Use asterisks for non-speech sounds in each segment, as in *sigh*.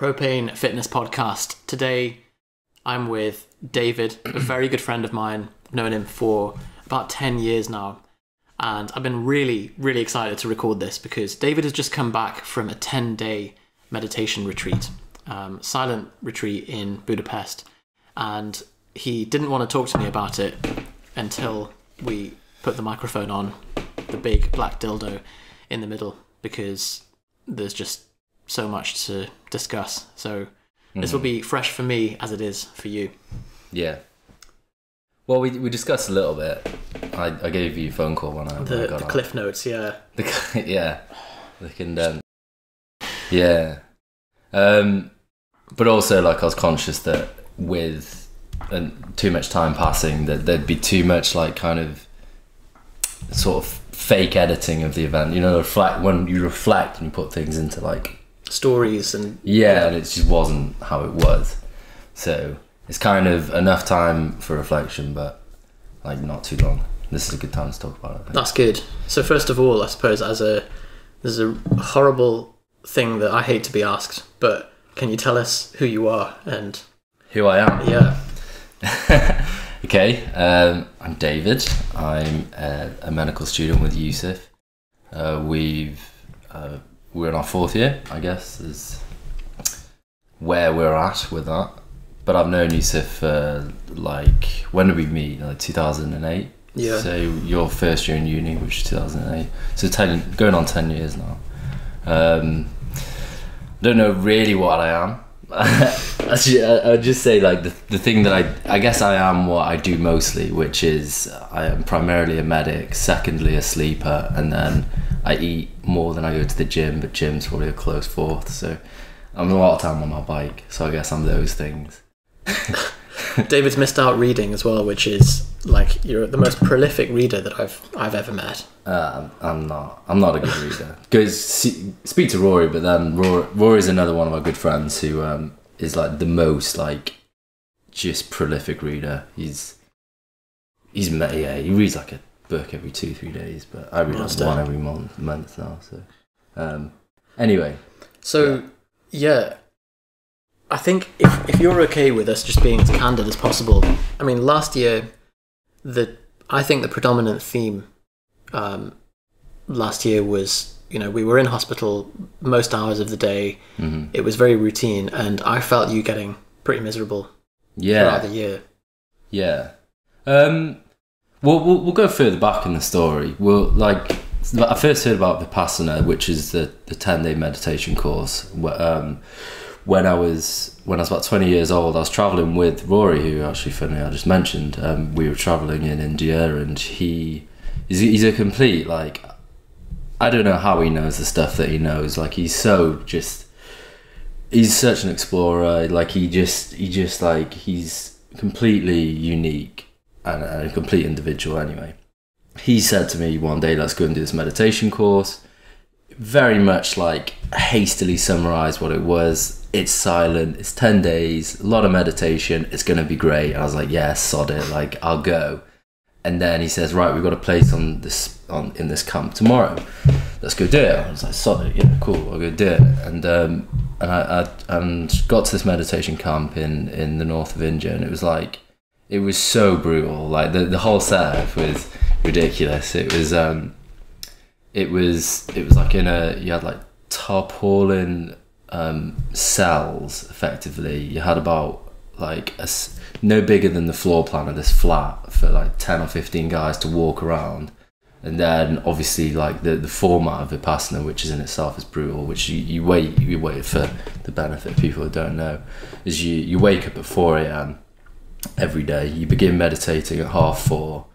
Propane Fitness Podcast. Today, I'm with David, a *clears throat* very good friend of mine. I've known him for about 10 years now. And I've been really, really excited to record this because David has just come back from a 10 day meditation retreat, um, silent retreat in Budapest. And he didn't want to talk to me about it until we put the microphone on the big black dildo in the middle because there's just so much to discuss. So this will be fresh for me as it is for you. Yeah. Well, we, we discussed a little bit. I, I gave you a phone call when I, The, got the cliff notes, yeah. The, *laughs* yeah. The condensed. Yeah. Um, but also, like, I was conscious that with uh, too much time passing, that there'd be too much, like, kind of sort of fake editing of the event. You know, reflect when you reflect and you put things into, like, Stories and yeah, and it just wasn't how it was. So it's kind of enough time for reflection, but like not too long. This is a good time to talk about it. That's good. So first of all, I suppose as a there's a horrible thing that I hate to be asked, but can you tell us who you are and Who I am? yeah, *laughs* Okay, um, I'm David. I'm a, a medical student with Yusuf. Uh, we've uh, we're in our fourth year, I guess, is where we're at with that. But I've known Yusuf for like when did we meet? Like 2008. Yeah. So your first year in uni, which is 2008. So ten, going on 10 years now. Um, don't know really what I am. *laughs* I, I'd just say like the, the thing that I I guess I am what I do mostly, which is I am primarily a medic, secondly a sleeper, and then I eat more than I go to the gym. But gym's probably a close fourth. So I'm a lot of time on my bike. So I guess I'm those things. *laughs* David's missed out reading as well, which is like you're the most prolific reader that I've I've ever met. Uh, I'm not. I'm not a good reader. Because speak to Rory, but then Rory, Rory's another one of my good friends who um, is like the most like just prolific reader. He's he's ma- yeah. He reads like a book every two three days, but I read like one every month month now. So um, anyway, So yeah. I think if if you're okay with us just being as candid as possible, I mean last year the I think the predominant theme um, last year was you know we were in hospital most hours of the day. hmm It was very routine, and I felt you getting pretty miserable yeah, throughout the year. Yeah. Um, we'll, we'll, we'll go further back in the story. We'll, like, I first heard about Vipassana, which is the, the 10 day meditation course. wh- Um, when I was when I was about 20 years old, I was traveling with Rory, who actually, funny, I just mentioned. Um, we were traveling in India, and he he's, he's a complete like I don't know how he knows the stuff that he knows. Like he's so just he's such an explorer. Like he just he just like he's completely unique and, and a complete individual. Anyway, he said to me one day, "Let's go and do this meditation course." Very much like hastily summarize what it was. It's silent. It's ten days. A lot of meditation. It's gonna be great. And I was like, "Yeah, sod it. Like I'll go." And then he says, "Right, we've got a place on this on in this camp tomorrow. Let's go do it." I was like, "Sod it. Yeah, cool. I'll go do it." And um, and I, I and got to this meditation camp in in the north of India, and it was like it was so brutal. Like the the whole setup was ridiculous. It was um, it was it was like in a you had like tarpaulin um cells effectively. You had about like a no bigger than the floor plan of this flat for like ten or fifteen guys to walk around. And then obviously like the, the format of Vipassana, which is in itself is brutal, which you, you wait you wait for the benefit of people who don't know, is you, you wake up at four AM every day, you begin meditating at half four,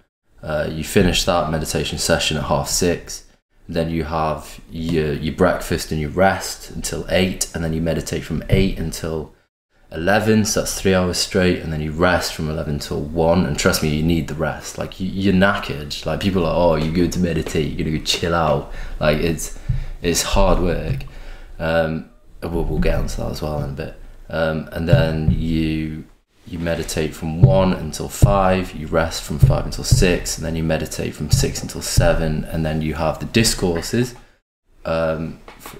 uh, you finish that meditation session at half six, then you have your your breakfast and you rest until eight, and then you meditate from eight until 11 so that's three hours straight and then you rest from 11 till 1 and trust me you need the rest. Like you, you're knackered. Like people are oh you're going to meditate you're to go chill out. Like it's it's hard work. Um we'll, we'll get onto that as well in a bit. Um and then you you meditate from 1 until 5 you rest from 5 until 6 and then you meditate from 6 until 7 and then you have the discourses um f-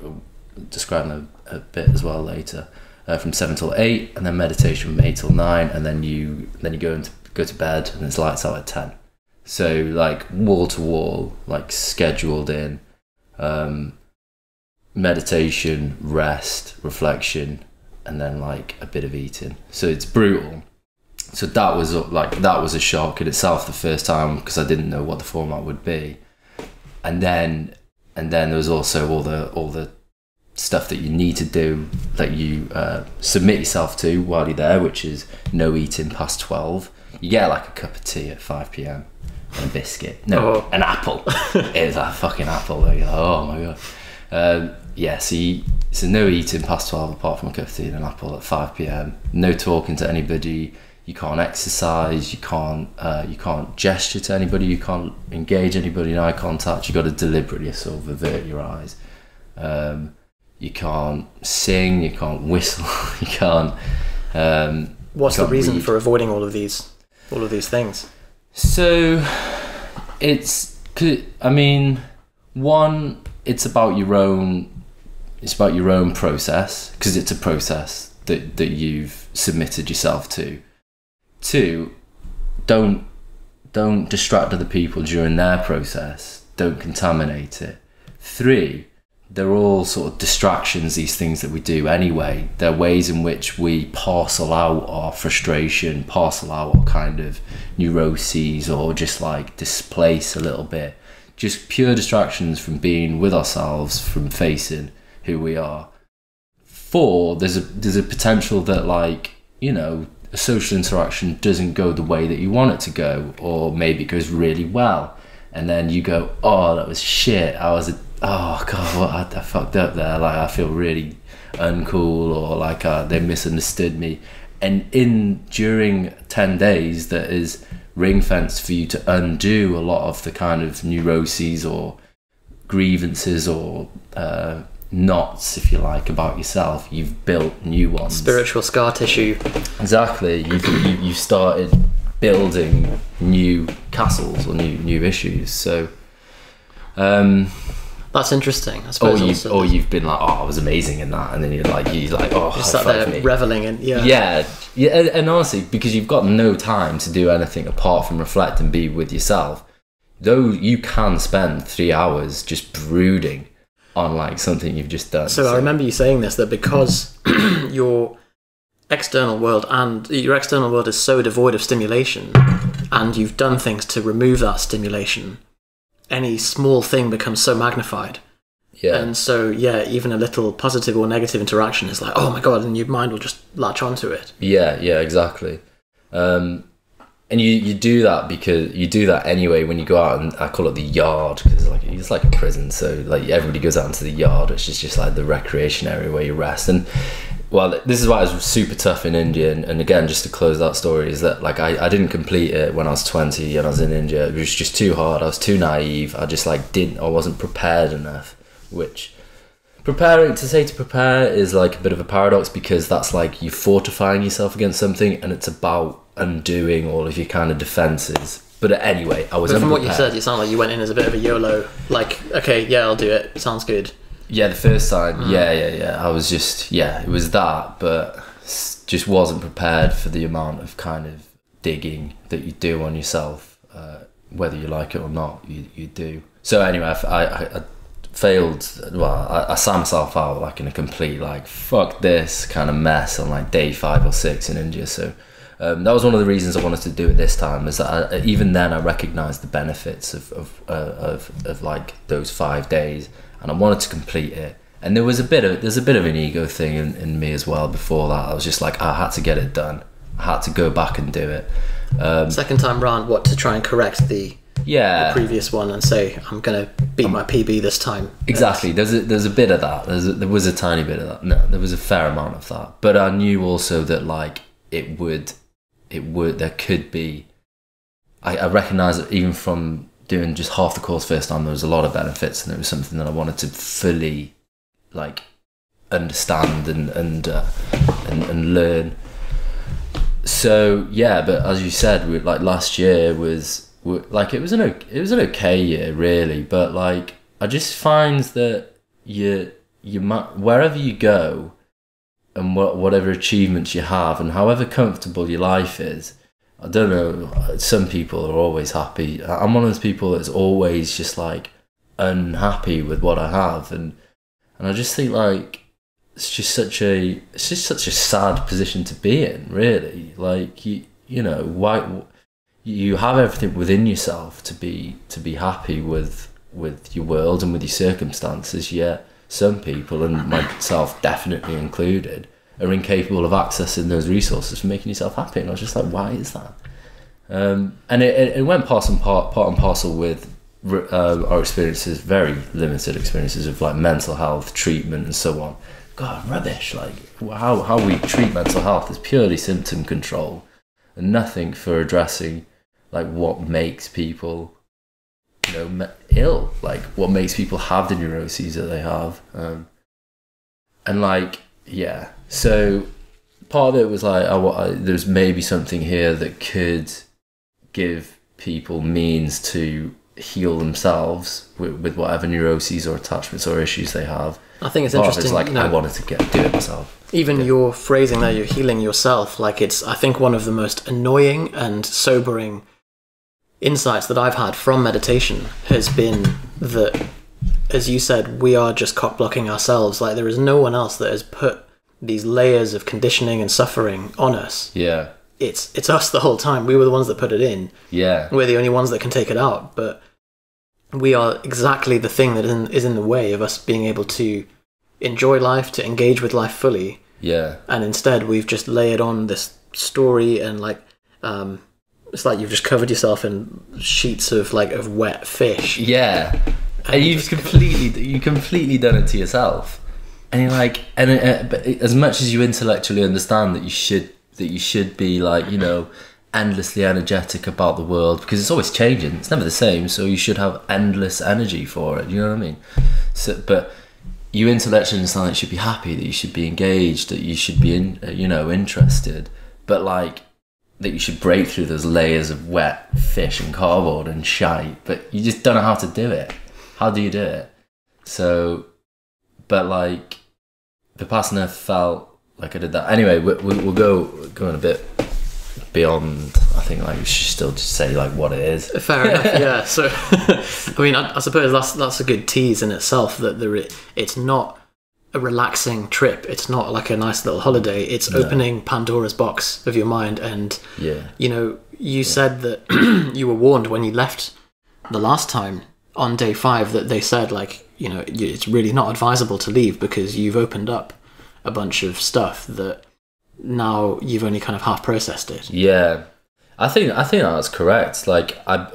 describe them a, a bit as well later uh, from seven till eight, and then meditation from eight till nine, and then you then you go into go to bed, and it's lights out at ten. So like wall to wall, like scheduled in, um, meditation, rest, reflection, and then like a bit of eating. So it's brutal. So that was like that was a shock in itself the first time because I didn't know what the format would be, and then and then there was also all the all the stuff that you need to do that you uh, submit yourself to while you're there, which is no eating past twelve. You get like a cup of tea at five pm and a biscuit. No, Oh. an apple. *laughs* it's a fucking apple. Like, oh my god. Um, yeah, so, you, so no eating past 12 apart from a cup of tea and an apple at 5 pm. No talking to anybody. You can't exercise. You can't. Uh, you can't gesture to anybody. You can't engage anybody in eye contact. You've got to deliberately sort of avert your eyes. Um, you can't sing. You can't whistle. *laughs* you can't. Um, What's the Can't reason read. for avoiding all of these all of these things? So it's I mean one it's about your own it's about your own process because it's a process that that you've submitted yourself to. Two, don't don't distract other people during their process. Don't contaminate it. Three, they're all sort of distractions, these things that we do anyway. They're ways in which we parcel out our frustration, parcel out our kind of neuroses, or just like displace a little bit. Just pure distractions from being with ourselves, from facing who we are. Four, there's a there's a potential that like, you know, a social interaction doesn't go the way that you want it to go, or maybe it goes really well. And then you go, oh, that was shit. I was a oh god, what I, I fucked up there. Like I feel really uncool, or like uh, they misunderstood me. And in during ten days, that is ring fenced for you to undo a lot of the kind of neuroses or grievances or uh, knots, if you like, about yourself. You've built new ones. Spiritual scar tissue. Exactly. You've, you, you've started building new castles or new new issues. So, um, That's interesting. I or you've or you've been like, oh, I was amazing in that, and then you're like, you're like, oh, just sat there me. reveling in yeah. Yeah, yeah, and, and honestly, because you've got no time to do anything apart from reflect and be with yourself, though you can spend three hours just brooding on like something you've just done. So I remember you saying this that because *clears throat* your external world and your external world is so devoid of stimulation, and you've done things to remove that stimulation, any small thing becomes so magnified. yeah, And so, yeah, even a little positive or negative interaction is like, oh my god, and your mind will just latch onto it. Yeah, yeah, exactly. Um, and you, you do that because you do that anyway when you go out and I call it the yard because like it's like a prison. So like everybody goes out into the yard, which is just like the recreation area where you rest. And well, this is why it was super tough in India. And, and again, just to close that story, is that like I, I didn't complete it when I was twenty and I was in India. It was just too hard. I was too naive. I just like didn't. I wasn't prepared enough. Which preparing to say to prepare is like a bit of a paradox because that's like you fortifying yourself against something and it's about undoing all of your kind of defenses but anyway i was But from what you said, it sound like you went in as a bit of a YOLO. Like, okay, yeah, I'll do it. Sounds good. yeah the first time Mm. yeah yeah yeah i was just yeah it was that but just wasn't prepared for the amount of kind of digging that you do on yourself uh, whether you like it or not you, you do so anyway I- I- I failed well I, I saw myself out like in a complete like fuck this kind of mess on like day five or six in india so um, that was one of the reasons I wanted to do it this time. Is that I, even then I recognised the benefits of of, uh, of of like those five days, and I wanted to complete it. And there was a bit of there's a bit of an ego thing in, in me as well. Before that, I was just like I had to get it done. I had to go back and do it. Um, Second time round, what to try and correct the yeah, the previous one and say I'm gonna beat my PB this time. Exactly. There's a, there's a bit of that. There's a, there was a tiny bit of that. No, there was a fair amount of that. But I knew also that like it would, it would. There could be. I, I recognise that even from doing just half the course first time, there was a lot of benefits, and it was something that I wanted to fully, like, understand and and uh, and, and learn. So yeah, but as you said, we, like last year was like it was an it was an okay year really, but like I just find that you you wherever you go, and what, whatever achievements you have and however comfortable your life is i don't know some people are always happy. I'm one of those people that's always just like unhappy with what i have and and i just think like it's just such a it's just such a sad position to be in really. Like you you know why you have everything within yourself to be to be happy with with your world and with your circumstances yet some people and myself definitely included are incapable of accessing those resources for making yourself happy. And i was just like why is that? Um, and it, it went part and part, part and parcel with uh, our experiences very limited experiences of like mental health treatment and so on. God rubbish like how, how we treat mental health is purely symptom control and nothing for addressing like what makes people you know ill like what makes people have the neuroses that they have um, and like yeah so part of it was like I, I, there's maybe something here that could give people means to heal themselves with, with whatever neuroses or attachments or issues they have I think it's Part interesting. it's like you know, I wanted to get do it myself even your phrasing there, you're healing yourself. Like it's, I think, one of the most annoying and sobering insights that I've had from meditation has been that, as you said, we are just cock blocking ourselves. Like there is no one else that has put these layers of conditioning and suffering on us. yeah It's it's us the whole time. We were the ones that put it in. yeah We're the only ones that can take it out. But we are exactly the thing that is in, is in the way of us being able to enjoy life, to engage with life fully yeah and instead we've just layered on this story and like um it's like you've just covered yourself in sheets of like of wet fish Yeah, and you've completely you completely done it to yourself, and you're like, and uh, but as much as you intellectually understand that you should that you should be like you know endlessly energetic about the world because it's always changing, it's never the same, so you should have endless energy for it. You know what I mean? So, but you intellectually understand that you should be happy, that you should be engaged, that you should be in, uh, you know interested, but like that you should break through those layers of wet fish and cardboard and shite, but you just don't know how to do it. How do you do it? So, but like, the Vipassana felt like I did that. Anyway, we, we, we'll go going a bit beyond. I think like we should still just say like what it is. *laughs* fair enough yeah *laughs* so i mean I, I suppose that's that's a good tease in itself that there it's not a relaxing trip it's not like a nice little holiday it's opening pandora's box of your mind and Yeah, you know, you said that *clears throat* you were warned when you left the last time on day five that they said, like, you know, it's really not advisable to leave because you've opened up a bunch of stuff that now you've only kind of half processed it. yeah. I think I think that's correct. Like I,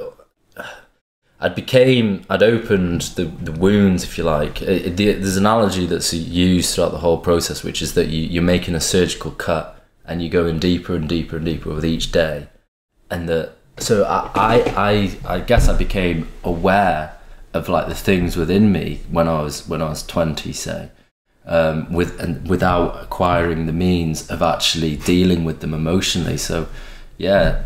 I became I'd opened the the wounds, if you like. It, it- there's an analogy that's used throughout the whole process, which is that you, you're making a surgical cut and you're going deeper and deeper and deeper with each day, and that so I, I I I guess I became aware of like the things within me when I was when I was twenty, say, um, with and without acquiring the means of actually dealing with them emotionally. So, yeah,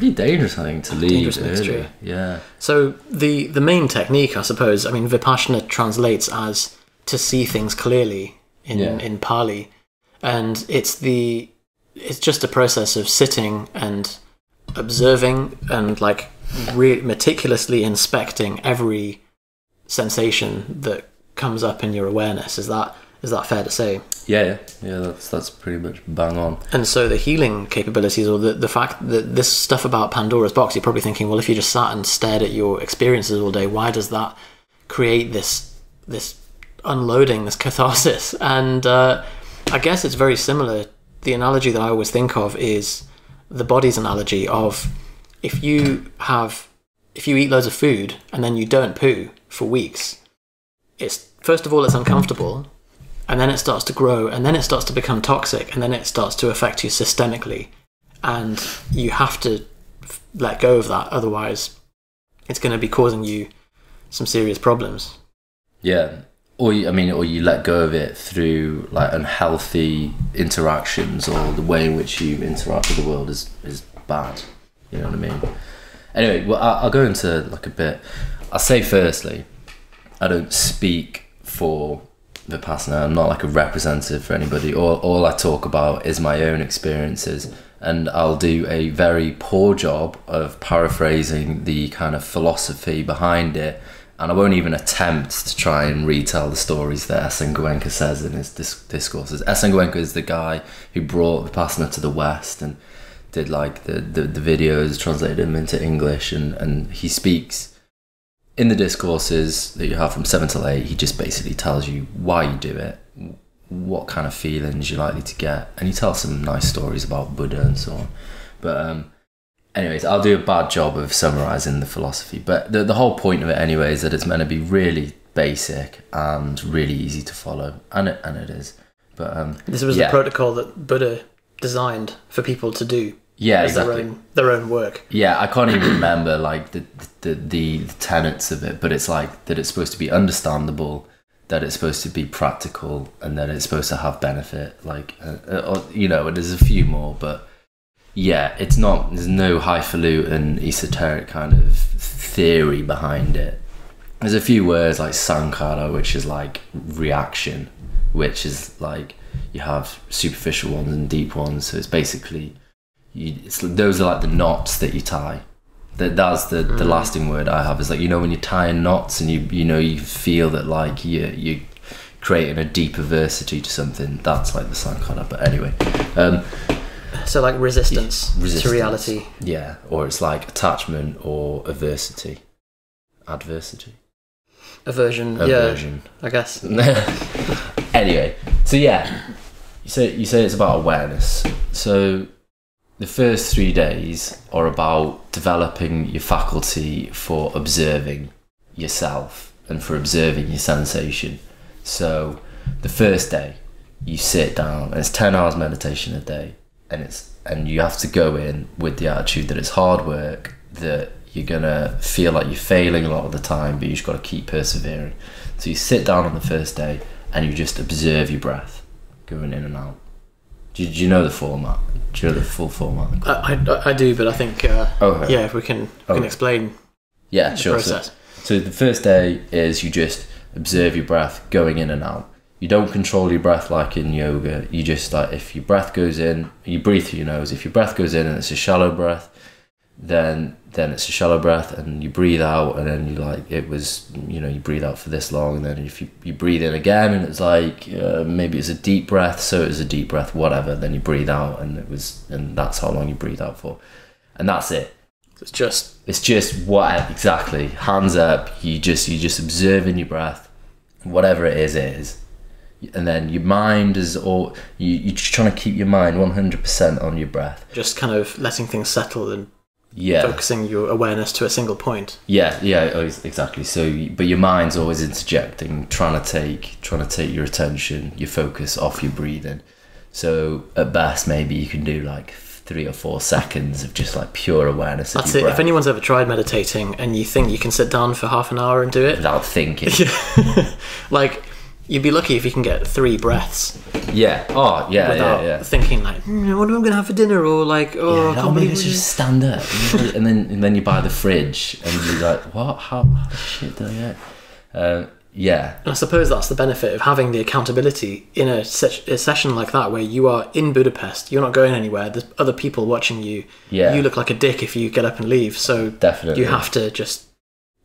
pretty dangerous I think to leave Dangerous. Yeah, So the the main technique, I suppose, I mean, Vipassana translates as to see things clearly in Yeah. in Pali, and it's the it's just a process of sitting and observing and like re- meticulously inspecting every sensation that comes up in your awareness. Is that is that fair to say? yeah, yeah, yeah. That's that's pretty much bang on. And so the healing capabilities, or the, the fact that this stuff about Pandora's box, you're probably thinking, well, if you just sat and stared at your experiences all day, why does that create this this unloading, this catharsis? And uh, I guess it's very similar. The analogy that I always think of is the body's analogy of if you have if you eat loads of food and then you don't poo for weeks, it's first of all it's uncomfortable and then it starts to grow and then it starts to become toxic and then it starts to affect you systemically and you have to f- let go of that otherwise it's going to be causing you some serious problems Yeah, or you, I mean, or you let go of it through like unhealthy interactions, or the way in which you interact with the world is is bad. You know what I mean? Anyway, well, I- I'll go into like a bit. I'll say firstly, I don't speak for Vipassana. I'm not like a representative for anybody. All, all I talk about is my own experiences, and I'll do a very poor job of paraphrasing the kind of philosophy behind it. And I won't even attempt to try and retell the stories that S. N. Goenka says in his dis- discourses. S. N. Goenka is the guy who brought Vipassana to the West and did like the, the, the videos, translated them into English, and, and he speaks in the discourses that you have from seven till eight, he just basically tells you why you do it, what kind of feelings you're likely to get, and he tells some nice stories about Buddha and so on. But um, anyways, I'll do a bad job of summarizing the philosophy. But the the whole point of it, anyway, is that it's meant to be really basic and really easy to follow, and it and it is. But um, This was yeah. the protocol that Buddha designed for people to do yeah, exactly. their own their own work. Yeah, I can't even remember like the, the the the tenets of it, but it's like that it's supposed to be understandable, that it's supposed to be practical, and that it's supposed to have benefit. Like, uh, uh, you know, and there's a few more, but yeah, it's not. There's no highfalutin esoteric kind of theory behind it. There's a few words like sankhara, which is like reaction, which is like you have superficial ones and deep ones. So it's basically you, it's, those are like the knots that you tie. That that's the, the lasting word I have is like you know when you're tying knots and you you know you feel that like you you creating a deeper versity to something. That's like the sankhara. But anyway, um, So like resistance, Resistance. to reality. yeah, or it's like attachment or aversity, adversity, Aversion, aversion. yeah, I guess. *laughs* anyway, so yeah, you say you say it's about awareness. So the first three days are about developing your faculty for observing yourself and for observing your sensation. So the first day, you sit down, and it's ten hours meditation a day, and it's and you have to go in with the attitude that it's hard work that you're gonna feel like you're failing a lot of the time, but you just got to keep persevering. So you sit down on the first day and you just observe your breath going in and out. Do, do you know the format? Do you know the full format? I, I, I do, but I think uh, Okay. yeah, if we can we can explain Yeah, the sure. So, so the first day is you just observe your breath going in and out. You don't control your breath like in yoga. You just like if your breath goes in, you breathe through your nose. If your breath goes in and it's a shallow breath, then then it's a shallow breath, and you breathe out, and then you like it was you know you breathe out for this long, and then if you, you breathe in again, and it's like uh, maybe it's a deep breath, so it was a deep breath, whatever. Then you breathe out, and it was and that's how long you breathe out for, and that's it. It's just it's just what exactly hands up you just you just observing your breath whatever it is it is. And then your mind is all you, you're just trying to keep your mind 100% on your breath. Just kind of letting things settle and yeah. Focusing your awareness to a single point. yeah yeah oh, exactly. So but your mind's always interjecting trying to take trying to take your attention your focus off your breathing. So at best maybe you can do like three or four seconds of just like pure awareness of That's it. breath. If anyone's ever tried meditating and you think you can sit down for half an hour and do it, without thinking. *laughs* Like you'd be lucky if you can get three breaths yeah oh yeah without yeah yeah thinking like, "Hmm, what am I going to have for dinner? Or like, oh, I yeah, can't oh, maybe believe it's just stand up, and then and then you buy the fridge, and you're like, what? How, how the shit did I get? Uh, yeah, And I suppose that's the benefit of having the accountability in a, se- a session like that where you are in Budapest, you're not going anywhere, there's other people watching you. Yeah. You look like a dick if you get up and leave, so definitely. you have to just.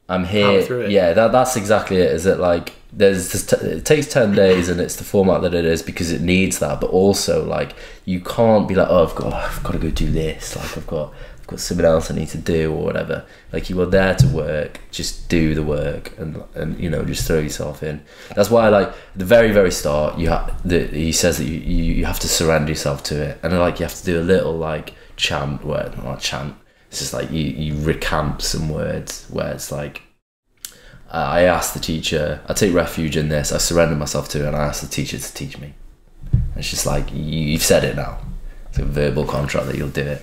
I'm here. Yeah, that that's exactly it. Is it like there's this t- it takes ten days, and it's the format that it is because it needs that. But also, like you can't be like, oh, I've got I've got to go do this. Like I've got I've got something else I need to do or whatever. Like you are there to work, just do the work, and and you know just throw yourself in. That's why like the very very start, you have the he says that you, you you have to surrender yourself to it, and like you have to do a little like chant word, not chant. It's just like you, you recant some words where it's like uh, I asked the teacher, I take refuge in this, I surrender myself to it, and I ask the teacher to teach me. And it's just like, you, you've said it now. It's a verbal contract that you'll do it.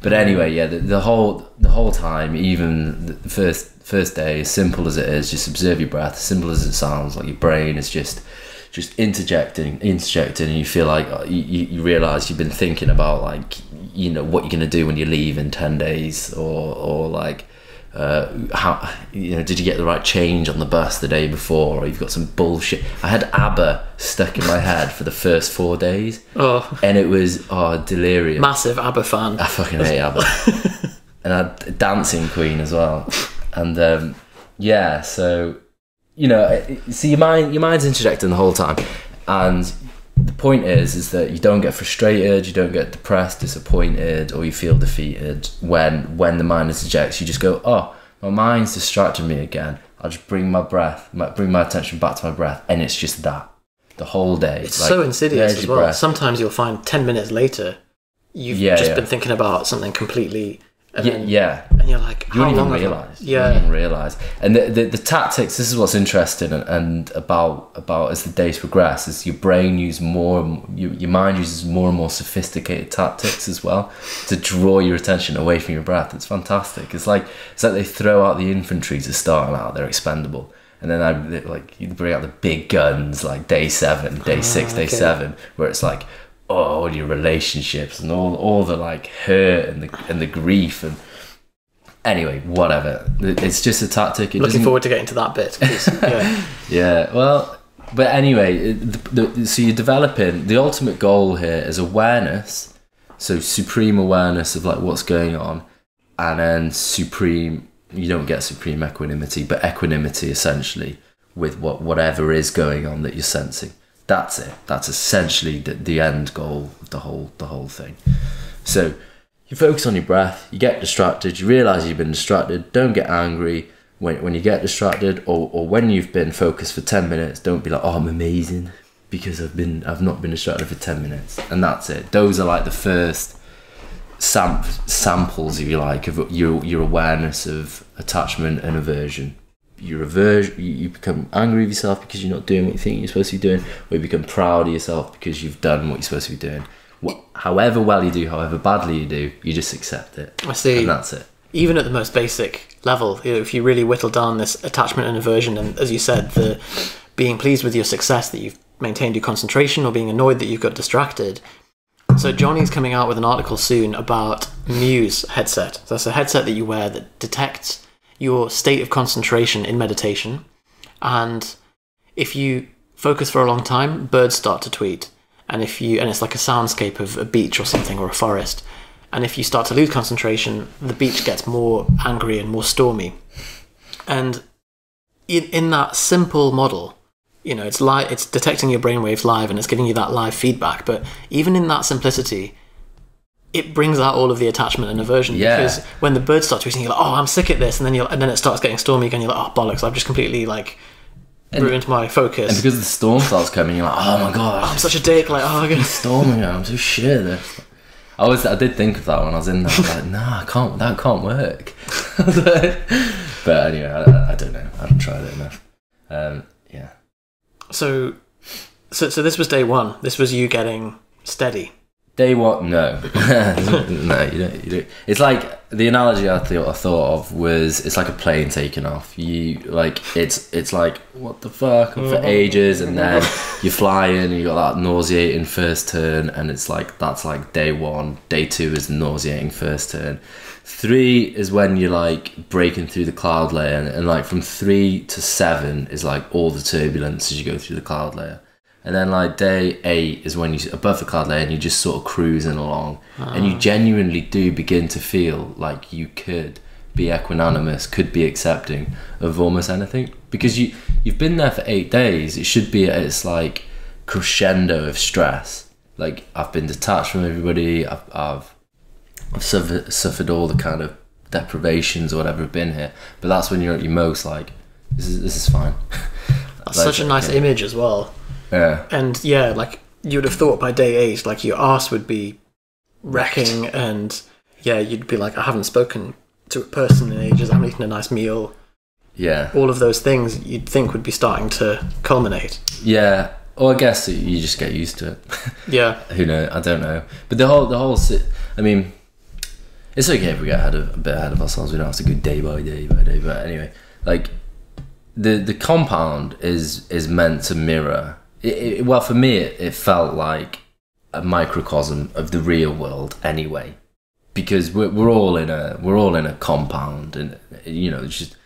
But anyway, yeah, the, the whole the whole time, even the first first day, as simple as it is, just observe your breath. As simple as it sounds, like your brain is just just interjecting, interjecting, and you feel like uh, you you realize you've been thinking about like you know what you're gonna do when you leave in ten days, or or like uh, how you know did you get the right change on the bus the day before or you've got some bullshit i had abba stuck in my head for the first four days Oh, and it was oh delirium massive ABBA fan. I fucking hate ABBA. *laughs* and I had Dancing Queen as well. And um, yeah, so you know, see your mind, your mind's interjecting the whole time, and the point is, is that you don't get frustrated, you don't get depressed, disappointed, or you feel defeated when when the mind interjects. You just go, oh, my mind's distracting me again. I'll just bring my breath, my, bring my attention back to my breath, and it's just that the whole day. It's Like, so insidious as well. breath. Sometimes you'll find 10 minutes later, you've Yeah, just yeah. been thinking about something completely. And, Yeah, then, yeah. and you're like, You don't even realize. You Yeah. don't even realize. And the, the the tactics. This is what's interesting and, and about about as the days progress. Is your brain uses more, and more- your your mind uses more and more sophisticated tactics as well to draw your attention away from your breath. It's fantastic. It's like it's like they throw out the infantry to start out. They're expendable. And then I like you bring out the big guns like day seven, day six, day Ah, okay. seven, where it's like oh all your relationships and all all the like hurt and the and the grief and anyway whatever it's just a tactic it Looking forward to getting to that bit. *laughs* yeah. yeah well but anyway the, the, so you're developing the ultimate goal here is awareness so supreme awareness of like what's going on and then supreme you don't get supreme equanimity but equanimity essentially with what whatever is going on that you're sensing that's it that's essentially the, the end goal of the whole the whole thing so you focus on your breath, you get distracted, you realize you've been distracted, don't get angry when, when you get distracted or, or when you've been focused for 10 minutes, don't be like, oh, I'm amazing because I've been I've not been distracted for 10 minutes. And that's it. Those are like the first sam- samples, if you like, of your, your awareness of attachment and aversion. You averse, you, you become angry with yourself because you're not doing what you think you're supposed to be doing, or you become proud of yourself because you've done what you're supposed to be doing. However well you do, however badly you do, you just accept it. I see. And that's it. even at the most basic level, you know, if you really whittle down this attachment and aversion, and as you said, the being pleased with your success that you've maintained your concentration, or being annoyed that you've got distracted. So Johnny's coming out with an article soon about Muse headset. So that's a headset that you wear that detects your state of concentration in meditation, and if you focus for a long time, birds start to tweet. And if you and it's like a soundscape of a beach or something or a forest. And if you start to lose concentration, the beach gets more angry and more stormy. And in, in that simple model, you know, it's li- it's detecting your brainwaves live and it's giving you that live feedback. But even in that simplicity, it brings out all of the attachment and aversion Yeah. because when the birds start tweeting, you're like, "Oh, I'm sick at this," and then you and then it starts getting stormy again. You're like, "Oh, bollocks! I've just completely like ruined my focus. And because the storm starts coming, you're like, oh my god, I'm such a dick. Like, oh, it's *laughs* storming. I'm so shit. I was, I did think of that when I was in there. I was like, *laughs* nah, I can't. That can't work. *laughs* but anyway, I, I don't know. I haven't tried it enough. Um, yeah. so, so, so this was day one. This was you getting steady. Day one, no, *laughs* no, you don't. You don't. It's like the analogy I thought I thought of was it's like a plane taking off. You like it's it's like what the fuck for mm-hmm. ages, and then you fly in and you got that nauseating first turn, and it's like that's like day one. Day two is nauseating first turn. Three is when you're like breaking through the cloud layer, and, and like from three to seven is like all the turbulence as you go through the cloud layer. And then like day eight is when you're above the cloud layer and you're just sort of cruising along, and you ah. genuinely do begin to feel like you could be equanimous, could be accepting of almost anything because you you've been there for eight days. It should be at its like crescendo of stress. Like I've been detached from everybody. I've I've, I've suffered, suffered all the kind of deprivations or whatever have been here. But that's when you're at your most like this is this is fine. *laughs* That's Like, such a nice yeah. image as well. Yeah. And yeah, like you would have thought by day eight, like your ass would be wrecking, and yeah, you'd be like, I haven't spoken to a person in ages. I haven't eaten a nice meal. Yeah. All of those things you'd think would be starting to culminate. Yeah. Or I guess you just get used to it. *laughs* Yeah, Who knows? I don't know. But the whole, the whole. I mean, it's okay if we get ahead of, a bit ahead of ourselves. We don't have to go day by day by day. But anyway, like the the compound is is meant to mirror. It, it, well, for me, it, it felt like a microcosm of the real world. Anyway, because we're, we're all in a we're all in a compound and you know it's just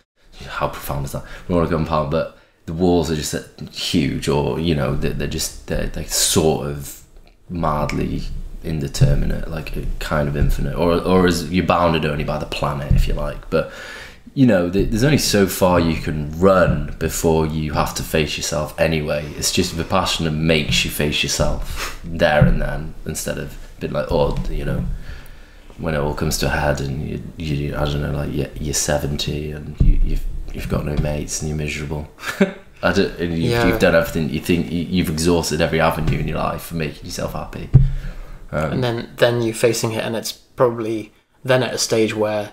how profound is that we're all in a compound but the walls are just uh, huge or you know they're, they're just they're, they're sort of mildly indeterminate like kind of infinite or or as you're bounded only by the planet if you like but you know there's only so far you can run before you have to face yourself anyway it's just vipassana makes you face yourself there and then instead of being like oh you know when it all comes to a head and you, you I don't know, like you're, you're 70 and you, you've you've got no mates and you're miserable. *laughs* I don't, and you, Yeah. you've done everything. You think you, you've exhausted every avenue in your life for making yourself happy. Um, and then then you're facing it and it's probably then at a stage where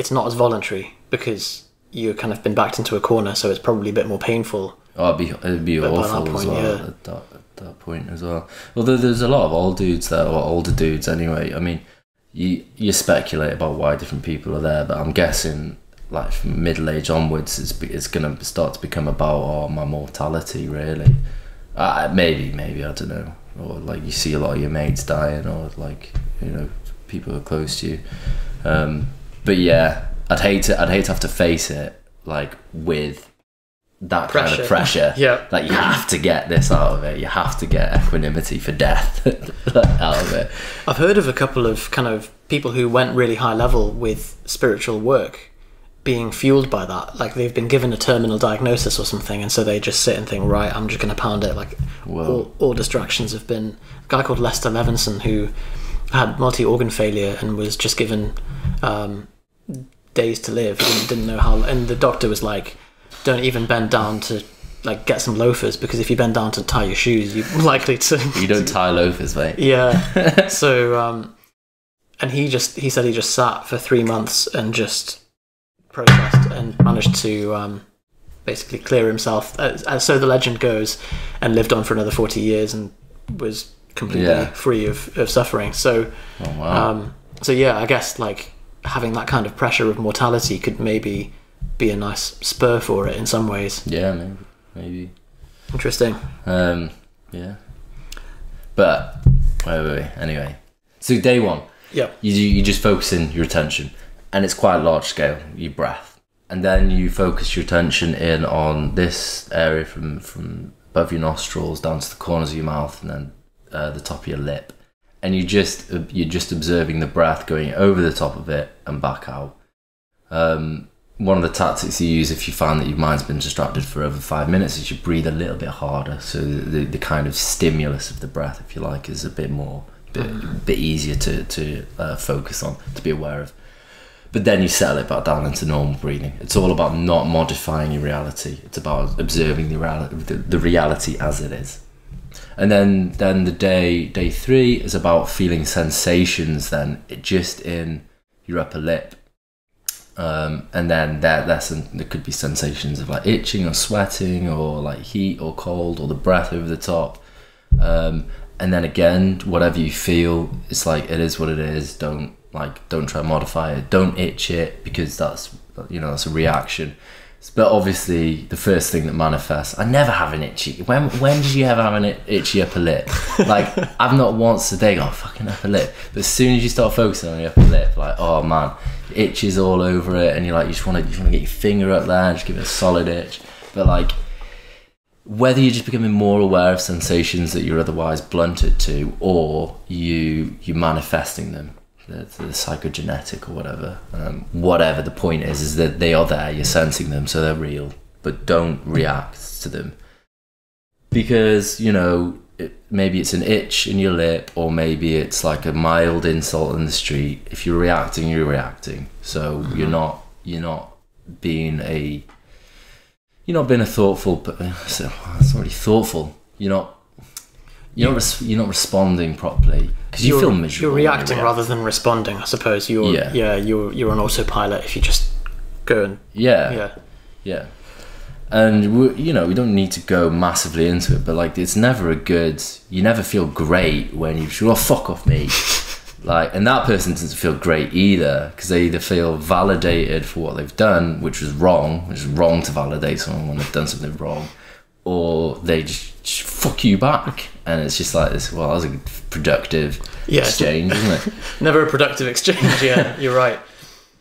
it's not as voluntary because you've kind of been backed into a corner so it's probably a bit more painful Oh, it'd be it'd be But awful that as point, well yeah. at, that, at that point as well. Although there's a lot of old dudes there, or older dudes anyway. I mean, you you speculate about why different people are there, but I'm guessing like from middle age onwards, it's it's gonna start to become about oh my mortality really. Uh, maybe maybe I don't know, or like you see a lot of your mates dying, or like you know people who are close to you. Um, but yeah, I'd hate to I'd hate to have to face it like with that kind of pressure. yeah Like you have to get this out of it. You have to get equanimity for death *laughs* out of it. I've heard of a couple of kind of people who went really high level with spiritual work being fueled by that. Like they've been given a terminal diagnosis or something, and so they just sit and think, right, I'm just going to pound it. Like all, all distractions have been. A guy called Lester Levinson who had multi organ failure and was just given um, days to live. Didn't, didn't know how, and the doctor was like, don't even bend down to. Like get some loafers because if you bend down to tie your shoes, you're *laughs* likely to *laughs* You don't tie loafers, mate. yeah. *laughs* so, um, and he just he said he just sat for three months and just processed and managed to um, basically clear himself, as, as so the legend goes, and lived on for another forty years and was completely Yeah. free of, of suffering. So, Oh wow. um, so yeah, I guess like having that kind of pressure of mortality could maybe be a nice spur for it in some ways. yeah, maybe. Maybe. Interesting. Um, yeah. But wait, wait, wait. Anyway, so day one, Yeah. you you just focus in your attention, and it's quite large scale. Your breath, and then you focus your attention in on this area from from above your nostrils down to the corners of your mouth, and then uh, the top of your lip, and you just you're just observing the breath going over the top of it and back out. Um, one of the tactics you use if you find that your mind's been distracted for over five minutes is you breathe a little bit harder, so the, the kind of stimulus of the breath, if you like, is a bit more, bit, bit easier to to uh, focus on, to be aware of. But then you settle it back down into normal breathing. It's all about not modifying your reality. It's about observing the reality, the, the reality as it is. And then, then the day day three is about feeling sensations. Then just in your upper lip, um, and then there there's there could be sensations of like itching or sweating or like heat or cold or the breath over the top. Um, and then again, whatever you feel, it's like it is what it is. Don't like don't try and modify it. Don't itch it because that's you know that's a reaction. But obviously, the first thing that manifests, I never have an itchy. When when did you ever have an itchy upper lip? Like *laughs* I've not once a day gone fucking upper lip. But as soon as you start focusing on your upper lip, like oh man, itches all over it, and you're like you just want to you want to get your finger up there and just give it a solid itch. But like whether you're just becoming more aware of sensations that you're otherwise blunted to, or you you manifesting them, the, the psychogenetic or whatever, um, whatever the point is, is that they are there. You're sensing them, so they're real, but don't react to them because you know it, maybe it's an itch in your lip, or maybe it's like a mild insult in the street. If you're reacting, you're reacting. So you're not you're not being a you're not being a thoughtful. But it's already thoughtful. You're not. You're not. Res- you're not responding properly because you you're, feel miserable. You're you reacting react. rather than responding, I suppose. You're Yeah. yeah, you're you're on autopilot if you just go and Yeah, yeah. yeah. And we, you know, we don't need to go massively into it, but like, it's never a good. You never feel great when you oh fuck off me, *laughs* like, and that person doesn't feel great either because they either feel validated for what they've done, which was wrong, which is wrong to validate someone when they've done something wrong, or they just, fuck you back. And it's just like this. Well, that was a productive Yeah, exchange, isn't it? *laughs* never a productive exchange. Yeah, *laughs* you're right.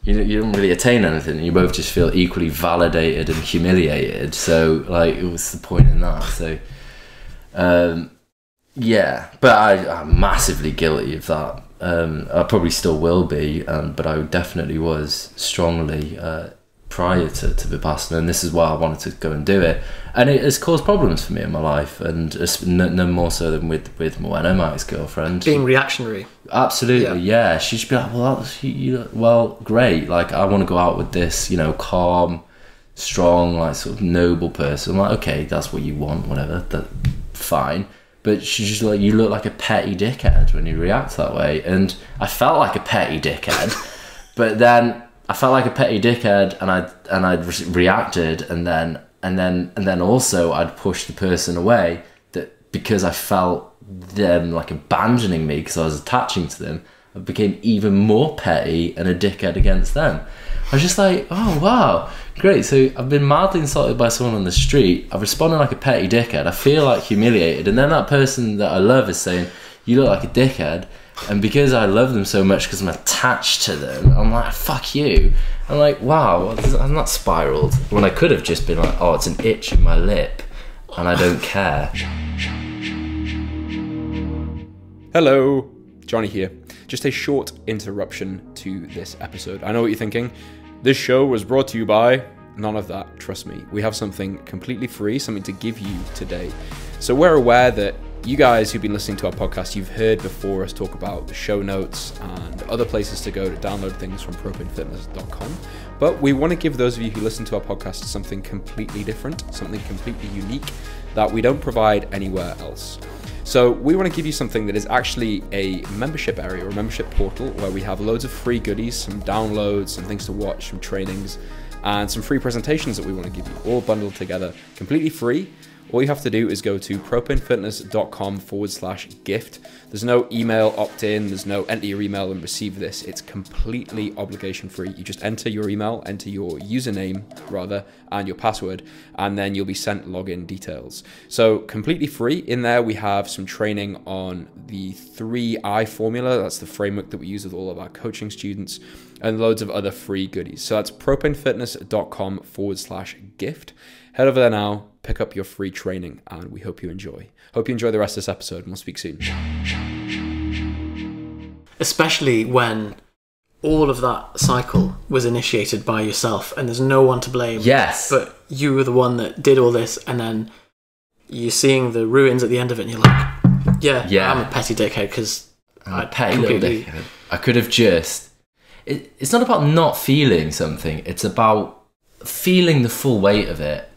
you don't, you don't really attain anything. You both just feel equally validated and humiliated. So like, what's the point in that? So, um, yeah, but I, I'm massively guilty of that. Um, I probably still will be, um, but I definitely was strongly uh, prior to, to Vipassana, and this is why I wanted to go and do it. And it has caused problems for me in my life, and no, no more so than with with Moana, my ex girlfriend. Being reactionary. Absolutely, yeah. She'd be like, "Well, you, well, great. Like, I want to go out with this, you know, calm, strong, like sort of noble person." I'm like, okay, that's what you want, whatever. That fine. But she's just like, you look like a petty dickhead when you react that way, and I felt like a petty dickhead. *laughs* but then I felt like a petty dickhead, and I and I re- reacted, and then and then and then also I'd push the person away that because I felt them like abandoning me because I was attaching to them, I became even more petty and a dickhead against them. I was just like, oh wow, great. So I've been mildly insulted by someone on the street. I've responded like a petty dickhead. I feel like humiliated, and then that person that I love is saying, "You look like a dickhead." And because I love them so much, because I'm attached to them, I'm like, fuck you. I'm like, wow, I'm not spiraled. When I could have just been like, oh, it's an itch in my lip, and I don't care. Hello, Johnny here. Just a short interruption to this episode. I know what you're thinking. This show was brought to you by none of that, trust me. We have something completely free, something to give you today. So we're aware that you guys who've been listening to our podcast, you've heard before us talk about the show notes and other places to go to download things from propanefitness.com. But we want to give those of you who listen to our podcast something completely different, something completely unique that we don't provide anywhere else. So we want to give you something that is actually a membership area or a membership portal where we have loads of free goodies, some downloads, some things to watch, some trainings, and some free presentations that we want to give you, all bundled together, completely free. All you have to do is go to propanefitness.com forward slash gift. There's no email opt in, there's no enter your email and receive this. It's completely obligation free. You just enter your email, enter your username rather, and your password, and then you'll be sent login details. So, completely free. In there, we have some training on the 3I formula. That's the framework that we use with all of our coaching students, and loads of other free goodies. So, that's propanefitness.com forward slash gift. Head over there now, pick up your free training, and we hope you enjoy. Hope you enjoy the rest of this episode, and we'll speak soon. especially when all of that cycle was initiated by yourself and there's no one to blame Yes. but you were the one that did all this and then you're seeing the ruins at the end of it and you're like yeah, Yeah. i'm a petty dickhead because a petty little dickhead. I could have just. It, it's not about not feeling something. It's about feeling the full weight of it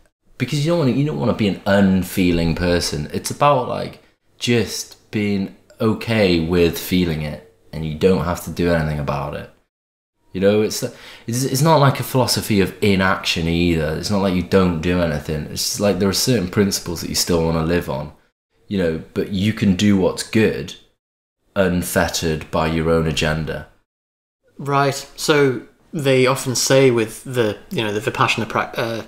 because you don't want to. You don't want to be an unfeeling person. It's about like just being okay with feeling it, and you don't have to do anything about it. You know, it's it's it's not like a philosophy of inaction either. It's not like you don't do anything. It's like there are certain principles that you still want to live on. You know, but you can do what's good unfettered by your own agenda. right so they often say with the you know the vipassana prac- uh,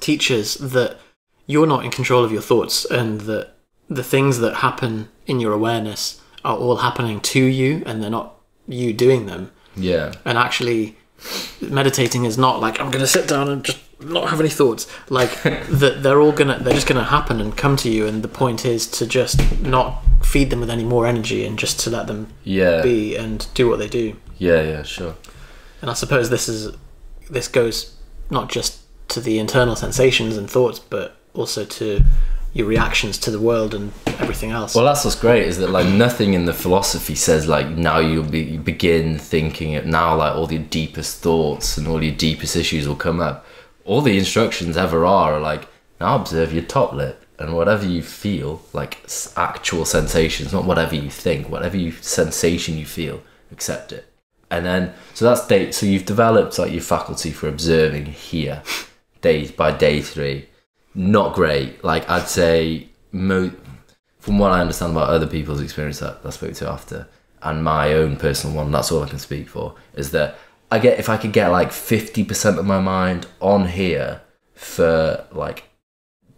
teachers that you're not in control of your thoughts and that the things that happen in your awareness are all happening to you and they're not you doing them Yeah. and actually meditating is not like i'm going to sit down and just not have any thoughts like *laughs* that they're all gonna they're just gonna happen and come to you and the point is to just not feed them with any more energy and just to let them Yeah. be and do what they do Yeah, yeah, sure. and i suppose this is this goes not just to the internal sensations and thoughts but also to your reactions to the world and everything else Well, that's what's great is that like nothing in the philosophy says like now you'll be you begin thinking it now like all your deepest thoughts and all your deepest issues will come up. All the instructions ever are are like now observe your top lip and whatever you feel like actual sensations, not whatever you think, whatever you sensation you feel, accept it. And then so that's date. So you've developed like your faculty for observing here, day by day three. Not great. Like I'd say mo- from what I understand about other people's experience that I spoke to after, and my own personal one, that's all I can speak for, is that I get if I could get like fifty percent of my mind on here for like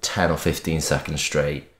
10 or 15 seconds straight,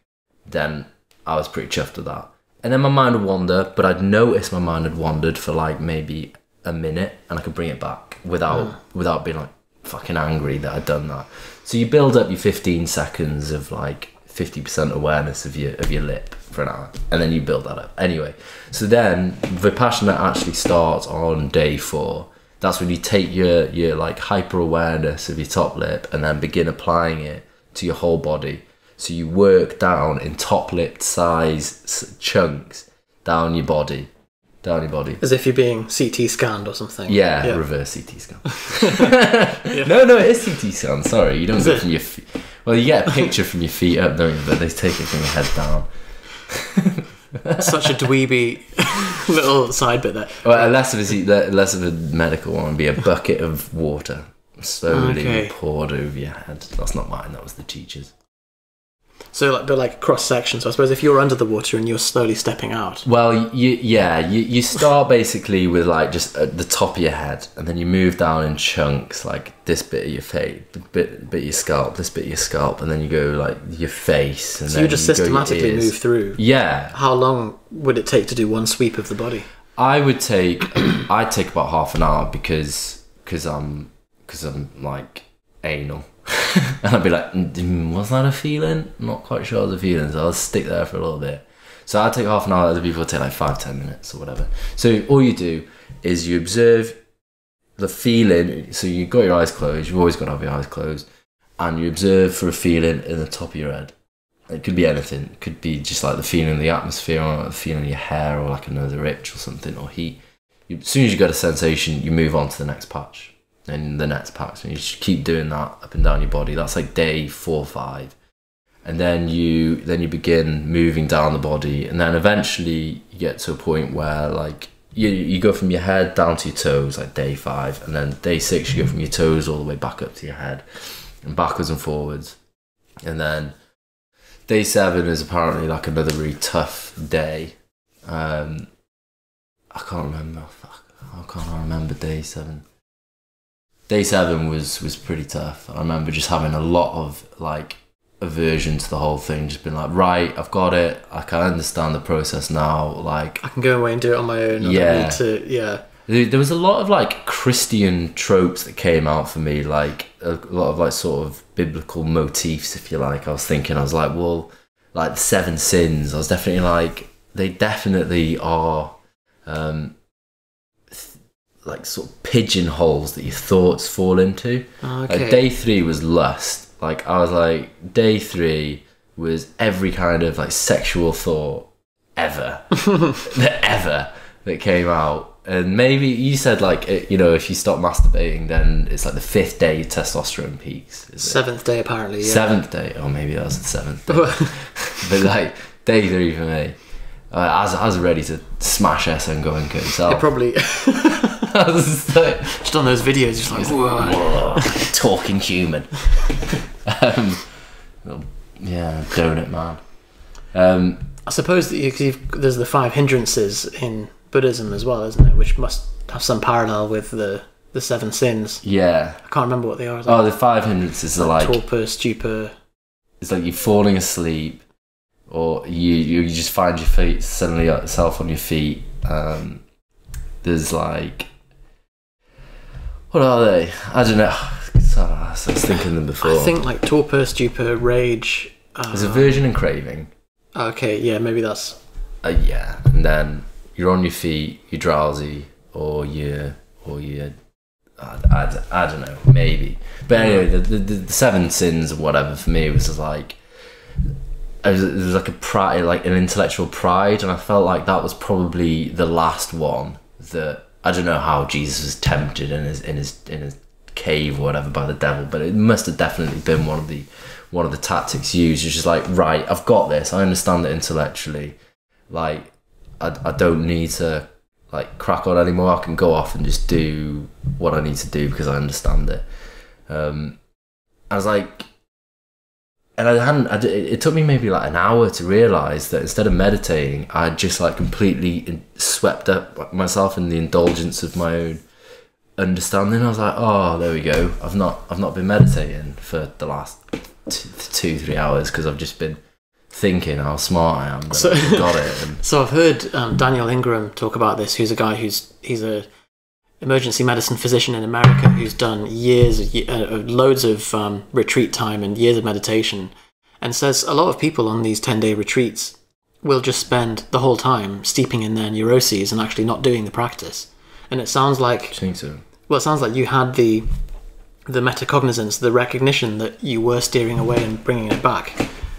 then I was pretty chuffed with that. And then my mind would wander, but I'd notice my mind had wandered for like maybe a minute and I could bring it back without hmm. without being like fucking angry that I'd done that. So you build up your 15 seconds of like 50% awareness of your of your lip for an hour and then you build that up. Anyway, so then Vipassana actually starts on day 4. That's when you take your your like hyper awareness of your top lip and then begin applying it to your whole body. So you work down in top lip size chunks down your body, down your body. As if you're being CT scanned or something. Yeah, Yeah. reverse CT scan. *laughs* No, no, it is CT scan. Sorry, you don't Is go it? from your feet. Well, you get a picture from your feet up, don't you? But they take it from your head down. Such a dweeby *laughs* little side bit there. Well, less of a C- le- less of a medical one. Would be a bucket of water slowly Okay. poured over your head. That's not mine. That was the teacher's. So, like, but like cross section. So, I suppose if you're under the water and you're slowly stepping out, Well, you yeah, you, you start basically with like just at the top of your head, and then you move down in chunks, like this bit of your face, bit bit of your scalp, this bit of your scalp, and then you go like your face, and so then you just go your systematically move through. Yeah, How long would it take to do one sweep of the body? I would take *coughs* I'd take about half an hour because because I'm because I'm like anal. *laughs* and I'd be like, "Mm, was that a feeling? Not quite sure of the feeling, so I'll stick there for a little bit. So I'd take half an hour, other people take like five, ten minutes or whatever. So all you do is you observe the feeling. So you've got your eyes closed, you've always got to have your eyes closed, and you observe for a feeling in the top of your head. It could be anything. It could be just like the feeling of the atmosphere, or the feeling of your hair, or like another itch or something, or heat. You, as soon as you get a sensation, you move on to the next patch, and the next patch, and you just keep doing that up and down your body. That's like day four, five, and then you then you begin moving down the body, and then eventually you get to a point where like you you go from your head down to your toes, like day five, and then day six you go from your toes all the way back up to your head, and backwards and forwards, and then day seven is apparently like another really tough day. Um, I can't remember. Fuck, I can't remember day seven. Day seven was was pretty tough. I remember just having a lot of like aversion to the whole thing. Just being like, right, I've got it. I can understand the process now. Like, I can go away and do it on my own. I Yeah. don't need to. Yeah. there was a lot of like Christian tropes that came out for me, like a lot of like sort of biblical motifs, if you like. I was thinking, I was like, well, like the seven sins. I was definitely like, they definitely are, um, like sort of pigeonholes that your thoughts fall into. Okay. Like day three was lust. Like I was like, day three was every kind of like sexual thought ever, that *laughs* *laughs* ever that came out. And maybe you said like, it, you know, if you stop masturbating, then it's like the fifth day your testosterone peaks. Is it? Seventh day, apparently. Yeah. Seventh day, or maybe that was the seventh. Day. *laughs* but like day three for me, uh, I, was, I was ready to smash S and go and kill himself. Probably I was just like, *laughs* just on those videos, just like, whoa. *laughs* Talking human. um, well, yeah, donut man. Um, I suppose that you, you've, there's the five hindrances in Buddhism as well, isn't it? Which must have some parallel with the the seven sins. yeah. I can't remember what they are. Oh, the five hindrances are like torpor, stupor. it's like you're falling asleep, or you you just find your feet suddenly yourself on your feet. Um, there's like what are they? I don't know. Sorry, *sighs* I was thinking them before. I think like torpor, stupor, rage. Uh, there's aversion and craving. okay, yeah, maybe that's Uh, yeah, and then you're on your feet, you're drowsy, or you, or you, I, I, I don't know, maybe. But anyway, the, the, the seven sins or whatever for me was just like, it was, it was like a pride, like an intellectual pride, and I felt like that was probably the last one that I don't know how Jesus was tempted in his in his in his cave or whatever by the devil, but it must have definitely been one of the one of the tactics used. It's just like, right, I've got this, I understand it intellectually like I, I don't need to like crack on anymore i can go off and just do what i need to do because i understand it um i was like and i hadn't I, it took me maybe like an hour to realize that instead of meditating i just like completely in- swept up myself in the indulgence of my own understanding i was like oh there we go i've not i've not been meditating for the last t- two, three hours because I've just been thinking how smart I am. So- I've got it. And, *laughs* So I've heard um, Daniel Ingram talk about this. Who's a guy who's he's a emergency medicine physician in America who's done years, uh, uh, loads of um, retreat time and years of meditation, and says a lot of people on these ten day retreats will just spend the whole time steeping in their neuroses and actually not doing the practice. And it sounds like so. well, it sounds like you had the the metacognizance, the recognition that you were steering away and bringing it back,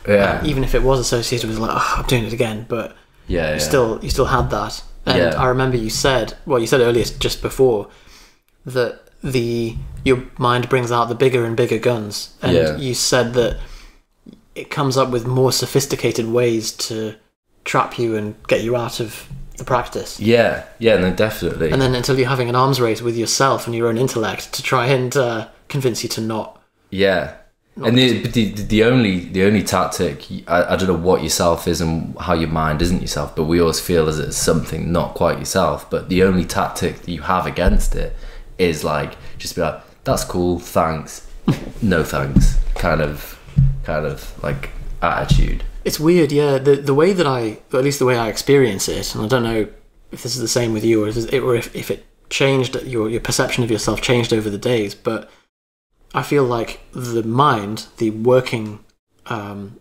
Yeah. even if it was associated with like, oh, I'm doing it again, but yeah. you yeah. still you still had that and Yeah. i remember you said well you said earlier just before that the your mind brings out the bigger and bigger guns and Yeah. you said that it comes up with more sophisticated ways to trap you and get you out of the practice Yeah. Yeah. No, definitely. and then until you're having an arms race with yourself and your own intellect to try and uh, convince you to not Yeah. And the, but the the only the only tactic I, I don't know what yourself is and how your mind isn't yourself, but we always feel as it's something not quite yourself. But the only tactic that you have against it is like just be like, "That's cool, thanks, no thanks," kind of kind of like attitude. It's weird, yeah. The the way that I, at least the way I experience it, and I don't know if this is the same with you, or if it, or if, if it changed your your perception of yourself changed over the days. But I feel like the mind, the working um,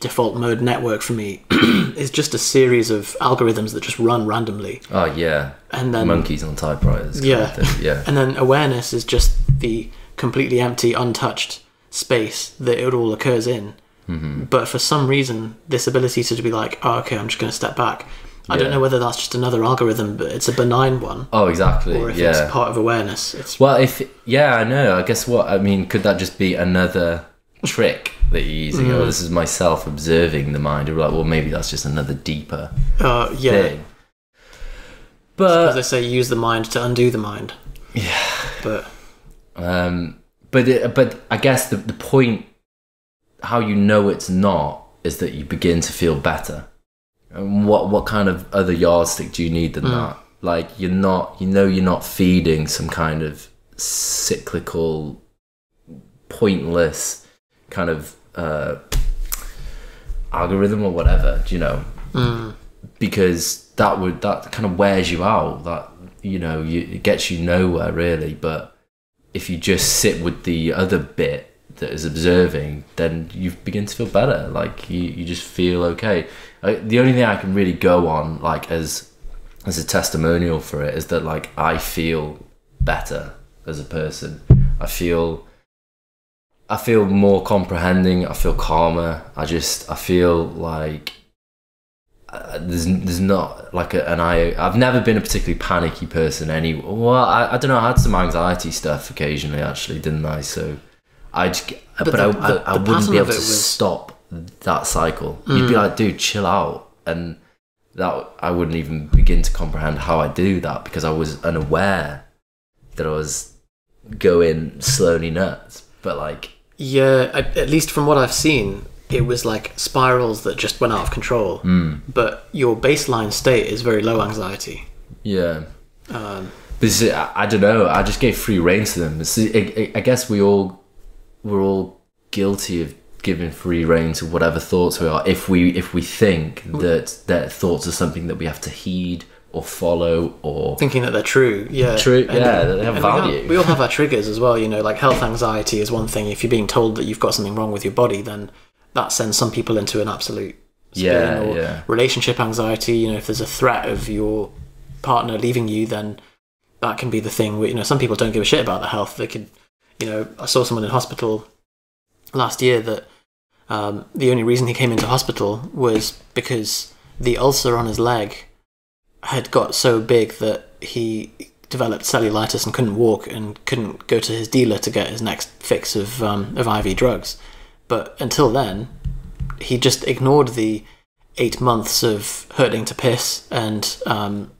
default mode network for me, *clears throat* is just a series of algorithms that just run randomly, Oh yeah, and then monkeys on typewriters. Yeah. yeah, *laughs* and then awareness is just the completely empty, untouched space that it all occurs in. hmm But for some reason, this ability to be like, oh, okay, I'm just going to step back. I don't know whether that's just another algorithm, but it's a benign one, Oh exactly. or if yeah. it's part of awareness. It's Well, if yeah, I know. I guess what I mean could that just be another trick that you're using? Mm. Oh, this is myself observing the mind. Or like, well, maybe that's just another deeper uh, yeah. thing. As But they say, use the mind to undo the mind. yeah, But um, but it, but I guess the the point, how you know it's not, is that you begin to feel better. And what what kind of other yardstick do you need than Mm. that? Like you're not, you know, you're not feeding some kind of cyclical, pointless kind of uh, algorithm or whatever. Do you know? mm, because that would that kind of wears you out that you know you, it gets you nowhere really but if you just sit with the other bit that is observing then you begin to feel better. Like you, you just feel okay. Uh, the only thing i can really go on like as as a testimonial for it is that like i feel better as a person. I feel i feel more comprehending. I feel calmer. I just i feel like uh, there's there's not like a, an I I've never been a particularly panicky person any well I, I don't know I had some anxiety stuff occasionally actually didn't I? So I just but, But I, the- I, the- I the wouldn't be able to was- stop that cycle you'd be Mm. like dude chill out and that I wouldn't even begin to comprehend how I do that because I was unaware that I was going slowly nuts but like yeah, I, at least from what I've seen, it was like spirals that just went out of control. mm, But your baseline state is very low anxiety. yeah Um, This is, I, I don't know. I just gave free rein to them. It's, I, I- I guess we all we're all guilty of giving free rein to whatever thoughts we are. If we if we think mm. that that thoughts are something that we have to heed or follow or thinking that they're true. Yeah, True, yeah, they have and we all- value. We all, have our *laughs* triggers as well. You know, like health anxiety is one thing. If you're being told that you've got something wrong with your body, then that sends some people into an absolute spin. Yeah, or yeah. relationship anxiety. You know, if there's a threat of your partner leaving you, then that can be the thing. Where, you know, some people don't give a shit about their health. They could, you know, I saw someone in hospital last year that um, the only reason he came into hospital was because the ulcer on his leg had got so big that he developed cellulitis and couldn't walk and couldn't go to his dealer to get his next fix of um, of IV drugs. But until then, he just ignored the eight months of hurting to piss and um,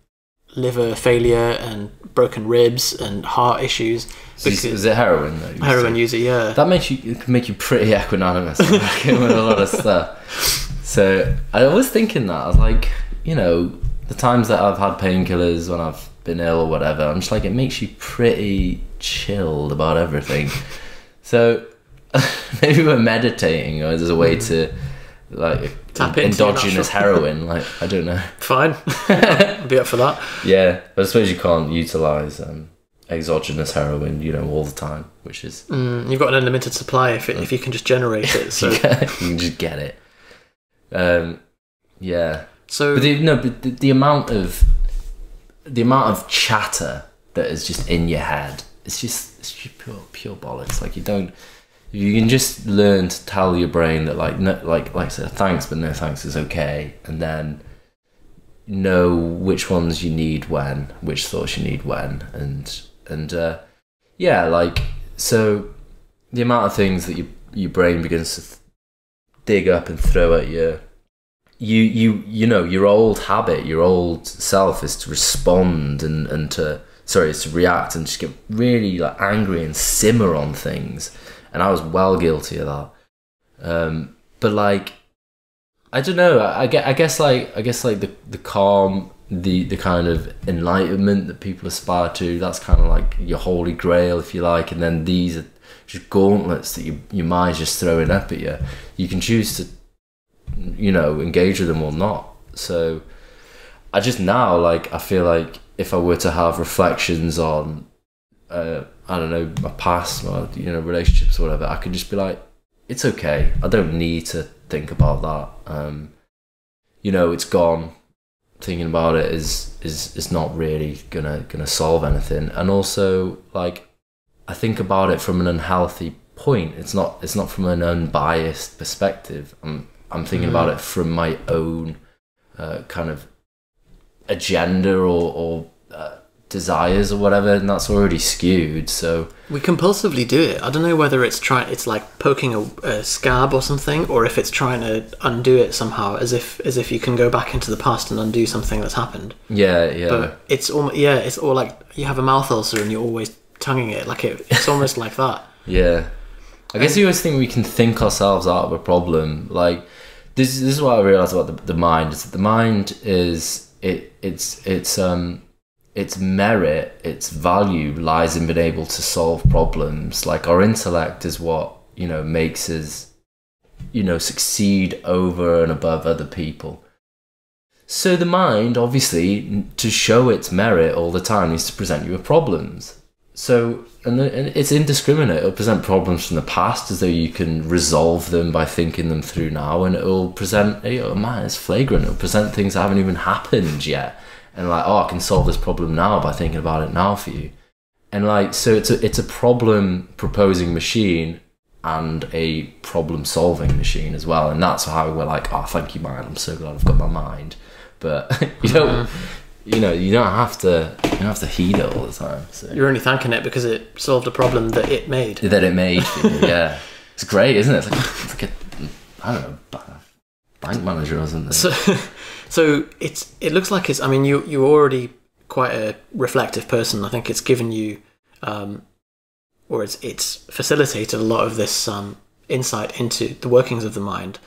liver failure and broken ribs and heart issues. is, is it heroin? Though, heroin user, yeah. That makes you it can make you pretty equanimous *laughs* with a lot of stuff. So I was thinking that I was like, you know, the times that I've had painkillers when I've been ill or whatever, I'm just like it makes you pretty chilled about everything. *laughs* so *laughs* maybe we're meditating or as a way hmm. to like Tap endogenous heroin. Like I don't know. *laughs* Fine. I'll be up for that. Yeah, but I suppose you can't utilize um, exogenous heroin, you know, all the time, which is Mm, you've got an unlimited supply if, it, if you can just generate it. *laughs* So, you, can, you can just get it. Um, yeah, so but the, no, but the, the amount of the amount of chatter that is just in your head, it's just it's just pure pure bollocks. Like you don't. You can just learn to tell your brain that, like, no, like, like I said, thanks, but no thanks is okay, and then know which ones you need when, which thoughts you need when, and and uh, yeah, like so, the amount of things that your your brain begins to th- dig up and throw at you, you you you know your old habit, your old self is to respond and and to sorry, is to react and just get really like angry and simmer on things, and I was well guilty of that. Um, but like I don't know. I, I get. I guess like. I guess like the the calm, the the kind of enlightenment that people aspire to. That's kind of like your holy grail, if you like. And then these are just gauntlets that your your mind's just throwing up at you. You can choose to, you know, engage with them or not. So, I just now like. I feel like if I were to have reflections on, uh, I don't know, my past, my you know, relationships or whatever, I could just be like, it's okay. I don't need to think about that. Um, you know, it's gone. Thinking about it is is is not really gonna gonna solve anything. And also, like, I think about it from an unhealthy point. It's not it's not from an unbiased perspective. I'm I'm thinking about it from my own uh, kind of agenda or or uh, desires or whatever, and that's already skewed. So we compulsively do it. I don't know whether it's trying. It's like poking a, a scab or something, or if it's trying to undo it somehow, as if as if you can go back into the past and undo something that's happened. yeah, yeah. But it's almost yeah, it's all like you have a mouth ulcer and you're always tonguing it. Like it, it's almost like that. *laughs* Yeah. I guess you always think we can think ourselves out of a problem. Like this, this is what I realized about the, the mind is that the mind is it it's it's um its merit, its value lies in being able to solve problems. Like our intellect is what, you know, makes us you know, succeed over and above other people. So the mind, obviously, to show its merit all the time, needs to present you with problems. So, and, it's indiscriminate. It'll present problems from the past as though you can resolve them by thinking them through now, and it'll present, know, man, it's flagrant. It'll present things that haven't even happened yet, and like, oh, I can solve this problem now by thinking about it now for you, and like, so it's a it's a problem proposing machine and a problem solving machine as well, and that's how we're like, oh, thank you, mind. I'm so glad I've got my mind, but *laughs* you don't. Mm-hmm. You know, you don't have to. You don't have to heed it all the time. So You're only thanking it because it solved a problem that it made. that it made for you. Yeah, it's great, isn't it? It's like, *laughs* it's like a, I don't know, bank manager or something. So, *laughs* so it's it looks like it's. I mean, you you're already quite a reflective person. I think it's given you, um, or it's it's facilitated a lot of this um, insight into the workings of the mind.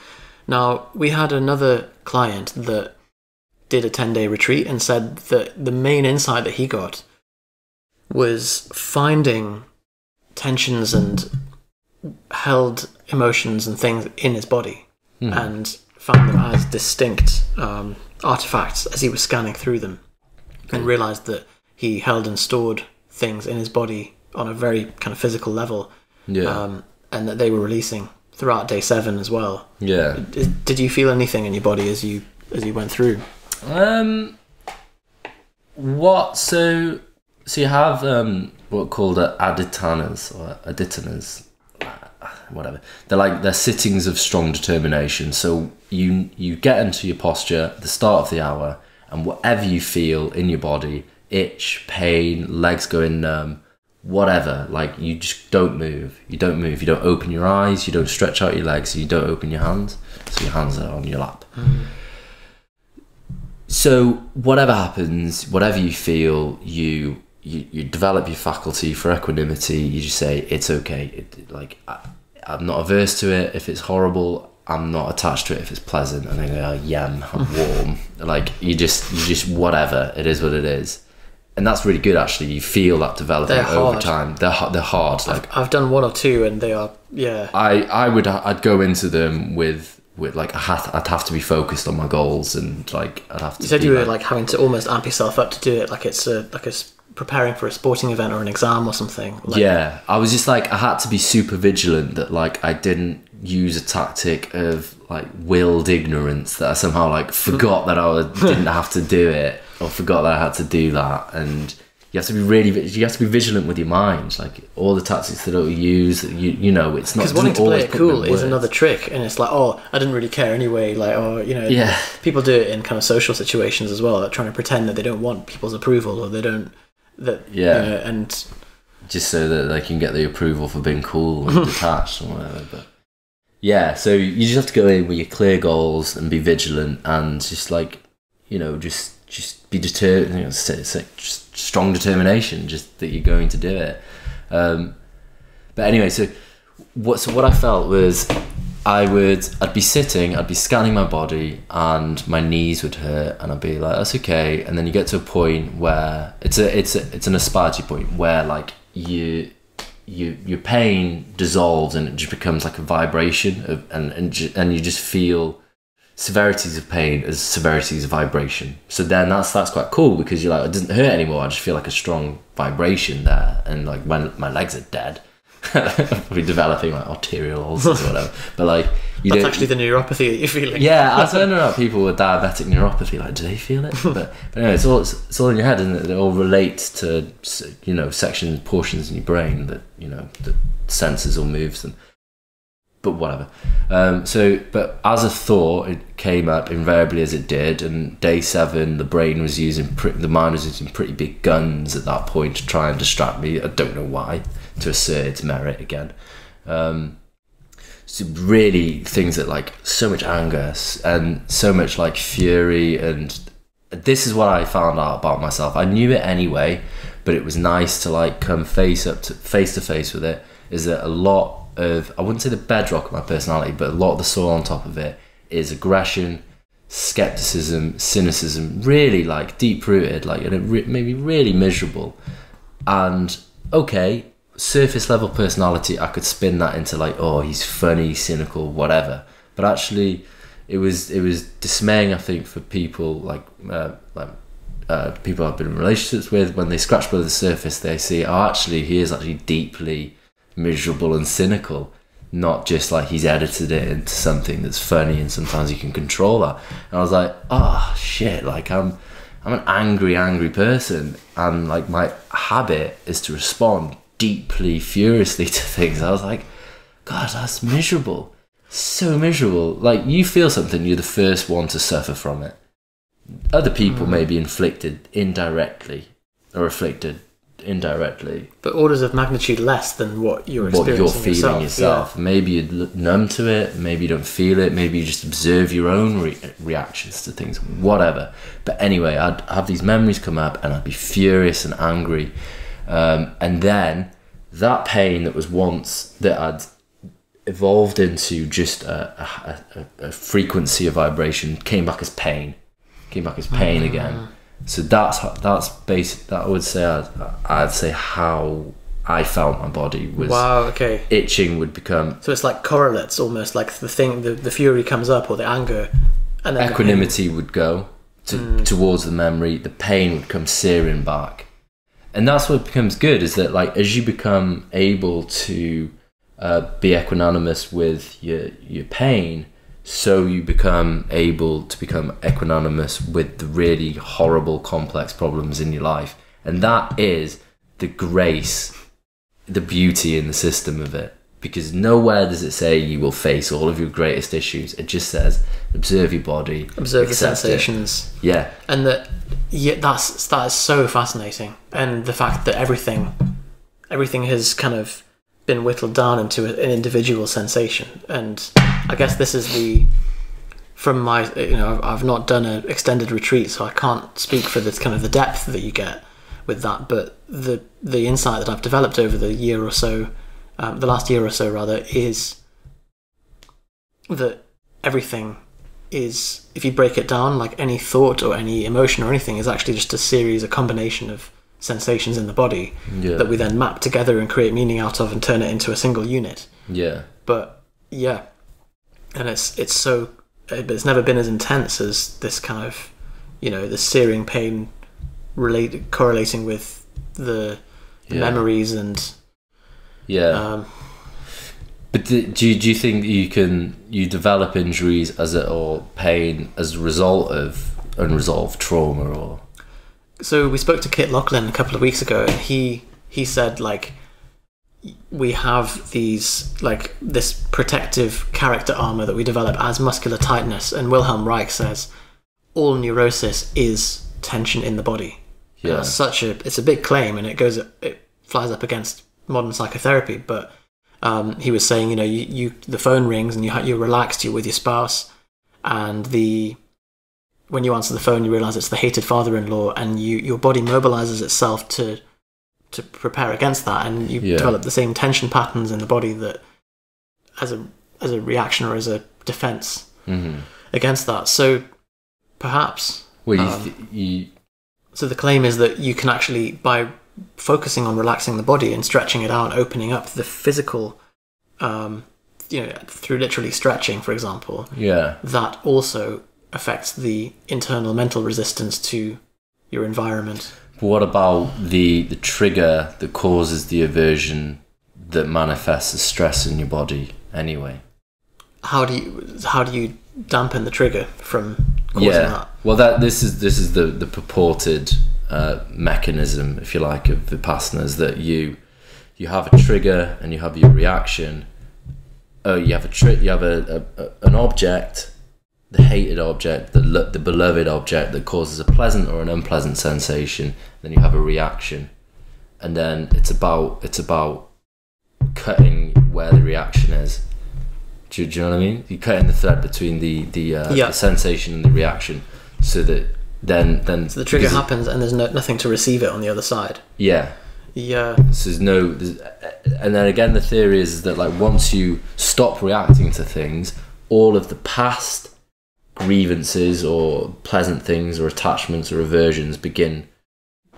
Now we had another client that did a ten day retreat and said that the main insight that he got was finding tensions and held emotions and things in his body Hmm. and found them as distinct um, artifacts as he was scanning through them and realized that he held and stored things in his body on a very kind of physical level yeah, um, and that they were releasing throughout day seven as well yeah. did, did you feel anything in your body as you as you went through Um, what? So, so you have um what called adhitthanas or adhitthanas, whatever. They're like they're sittings of strong determination. So you you get into your posture at the start of the hour, and whatever you feel in your body, itch, pain, legs going numb, whatever, like you just don't move. You don't move. You don't open your eyes. You don't stretch out your legs. You don't open your hands. So your hands are on your lap. Hmm. So whatever happens, whatever you feel, you you, you develop your faculty for equanimity. You just say it's okay. It, like I, I'm not averse to it. If it's horrible, I'm not attached to it. If it's pleasant, and then go, oh, yum, I'm *laughs* warm. like you just you just whatever it is, what it is, and that's really good actually. You feel that developing over time. They're they're hard. Like I've done one or two, and they are yeah. I I would I'd go into them with with like I had I'd have to be focused on my goals and like I'd have to. You said you were like having to almost amp yourself up to do it, like it's a like a preparing for a sporting event or an exam or something. Like, yeah, I was just like I had to be super vigilant that like I didn't use a tactic of like willed ignorance that I somehow like forgot that I *laughs* didn't have to do it or forgot that I had to do that and you have to be really you have to be vigilant with your mind like all the tactics that you use you you know it's not Because wanting to play it cool is another trick, and it's like, oh, I didn't really care anyway. Like, oh, you know, Yeah. people do it in kind of social situations as well, like trying to pretend that they don't want people's approval or they don't that Yeah. you know, and just so that they can get the approval for being cool and *laughs* detached or whatever. But yeah, so you just have to go in with your clear goals and be vigilant and just like you know just just be determined, you know, s- s- just strong determination, just that you're going to do it. Um, but anyway, so what so what I felt was I would I'd be sitting, I'd be scanning my body, and my knees would hurt, and I'd be like, "That's okay." And then you get to a point where it's a it's a it's an asparty point where like you you your pain dissolves and it just becomes like a vibration of and and, and you just feel severities of pain as severities of vibration. So then that's that's quite cool because you're like it doesn't hurt anymore. I just feel like a strong vibration there, and like when my legs are dead, *laughs* probably developing like arterial ulcers or *laughs* whatever. But like you that's actually the neuropathy that you're feeling. yeah, I was *laughs* wondering about people with diabetic neuropathy. Like, do they feel it? But, but anyway, it's all it's, it's all in your head, and it? It all relates to you know sections, portions in your brain that you know that senses or moves them. But whatever. Um, so, but as a thought, it came up invariably as it did, and day seven, the brain was using pre- the mind was using pretty big guns at that point to try and distract me. I don't know why, to assert its merit again. Um, so really things that like so much anger and so much like fury and this is what I found out about myself. I knew it anyway, but it was nice to like come face up to face to face with it. Is that a lot of I wouldn't say the bedrock of my personality, but a lot of the soil on top of it is aggression, skepticism, cynicism, really like deep rooted, like and it re- me really miserable. And okay, surface level personality, I could spin that into like, oh, he's funny, cynical, whatever. But actually, it was it was dismaying. I think for people like uh, like uh, people I've been in relationships with, when they scratch below the surface, they see, oh, actually, he is actually deeply miserable and cynical. Not just like he's edited it into something that's funny, and sometimes you can control that. And I was like, oh shit, like I'm. I'm an angry, angry person, and like my habit is to respond deeply, furiously *laughs* to things. I was like, God, that's miserable, so miserable. Like you feel something, you're the first one to suffer from it. Other people mm. may be inflicted indirectly or afflicted indirectly but orders of magnitude less than what you're what experiencing you're feeling yourself. yourself. Maybe you're numb to it. Maybe you don't feel it. Maybe you just observe your own re- reactions to things. Whatever. But anyway, I'd have these memories come up, and I'd be furious and angry. Um, and then that pain that was once that I'd evolved into just a, a, a, a frequency of vibration came back as pain. Came back as pain again. So that's that's basic. That I would say I'd, I'd say how I felt my body was Wow. Okay. itching would become So it's like correlates, almost like the thing, the, the fury comes up or the anger, and then equanimity would go to, towards the memory. The pain would come searing back, and that's what becomes good. Is that like as you become able to uh, be equanimous with your your pain, so you become able to become equanimous with the really horrible, complex problems in your life, and that is the grace, the beauty in the system of it. Because nowhere does it say you will face all of your greatest issues. It just says observe your body, observe the accept it. sensations. Yeah, and that yeah that's that is so fascinating and the fact that everything everything has kind of been whittled down into an individual sensation. And i guess this is the from my you know I've- not done an extended retreat so i can't speak for this kind of the depth that you get with that but the the insight that i've developed over the year or so um, the last year or so rather is that everything is if you break it down like any thought or any emotion or anything is actually just a series a combination of sensations in the body Yeah. that we then map together and create meaning out of and turn it into a single unit. Yeah. But yeah, and it's it's so but it's never been as intense as this kind of you know the searing pain related correlating with the Yeah. memories and Yeah. um, But do, do you, do you think you can you develop injuries as a, or pain as a result of unresolved trauma or so we spoke to Kit Lachlan a couple of weeks ago, and he he said like we have these like this protective character armor that we develop as muscular tightness, and Wilhelm Reich says all neurosis is tension in the body. Yeah that's such a it's a big claim, and it goes it flies up against modern psychotherapy. But um, he was saying, you know, you, you the phone rings and you you're relaxed, you're with your spouse, and the when you answer the phone, you realize it's the hated father-in-law, and you your body mobilizes itself to to prepare against that, and you Yeah. develop the same tension patterns in the body that as a as a reaction or as a defense hmm against that. So perhaps well you, Um, you so the claim is that you can actually, by focusing on relaxing the body and stretching it out, opening up the physical, um, you know, through literally stretching, for example, yeah that also affects the internal mental resistance to your environment. but what about the the trigger that causes the aversion that manifests as stress in your body anyway How do you how do you dampen the trigger from causing yeah that? well that this is this is the the purported uh, mechanism if you like of vipassana is that you you have a trigger and you have your reaction oh you have a tri- you have a, a, a an object the hated object the lo- the beloved object that causes a pleasant or an unpleasant sensation then you have a reaction and then it's about it's about cutting where the reaction is do you, do you know what I mean? You're cutting the thread between the the, uh, Yeah. the sensation and the reaction, so that then then So the trigger happens and there's no, nothing to receive it on the other side. Yeah, Yeah. so there's no, there's, and then again the theory is that like once you stop reacting to things, all of the past grievances or pleasant things or attachments or aversions begin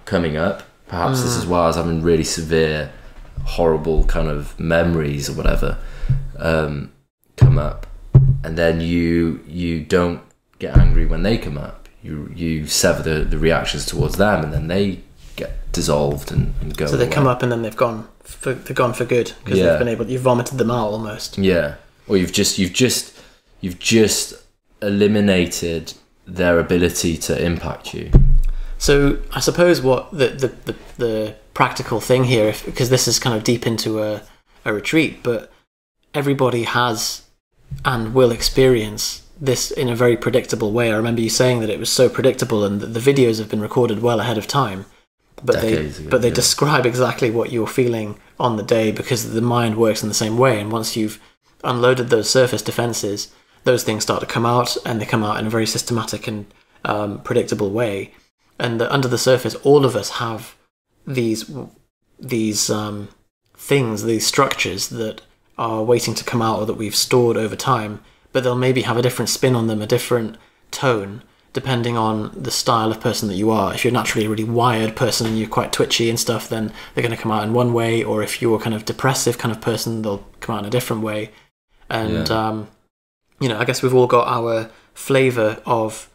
coming up. Perhaps this is why I was having really severe, horrible kind of memories or whatever um, come up, and then you you don't get angry when they come up. You you sever the, the reactions towards them, and then they get dissolved and, and go. So they away. come up and then they've gone for they're gone for good because Yeah. they've been able you've vomited them out almost. Yeah, or you've just you've just you've just eliminated their ability to impact you. So I suppose what the the, the, the practical thing here, if, because this is kind of deep into a, a retreat, but everybody has and will experience this in a very predictable way. I remember you saying that it was so predictable and that the videos have been recorded well ahead of time. But Decades they ago, but they yeah. describe exactly what you're feeling on the day because the mind works in the same way. And once you've unloaded those surface defenses, those things start to come out, and they come out in a very systematic and um, predictable way. And the, under the surface, all of us have these these um, things, these structures that are waiting to come out or that we've stored over time, but they'll maybe have a different spin on them, a different tone, depending on the style of person that you are. If you're naturally a really wired person and you're quite twitchy and stuff, then they're going to come out in one way, or if you're a kind of depressive kind of person, they'll come out in a different way. And, Yeah. um, you know, I guess we've all got our flavour of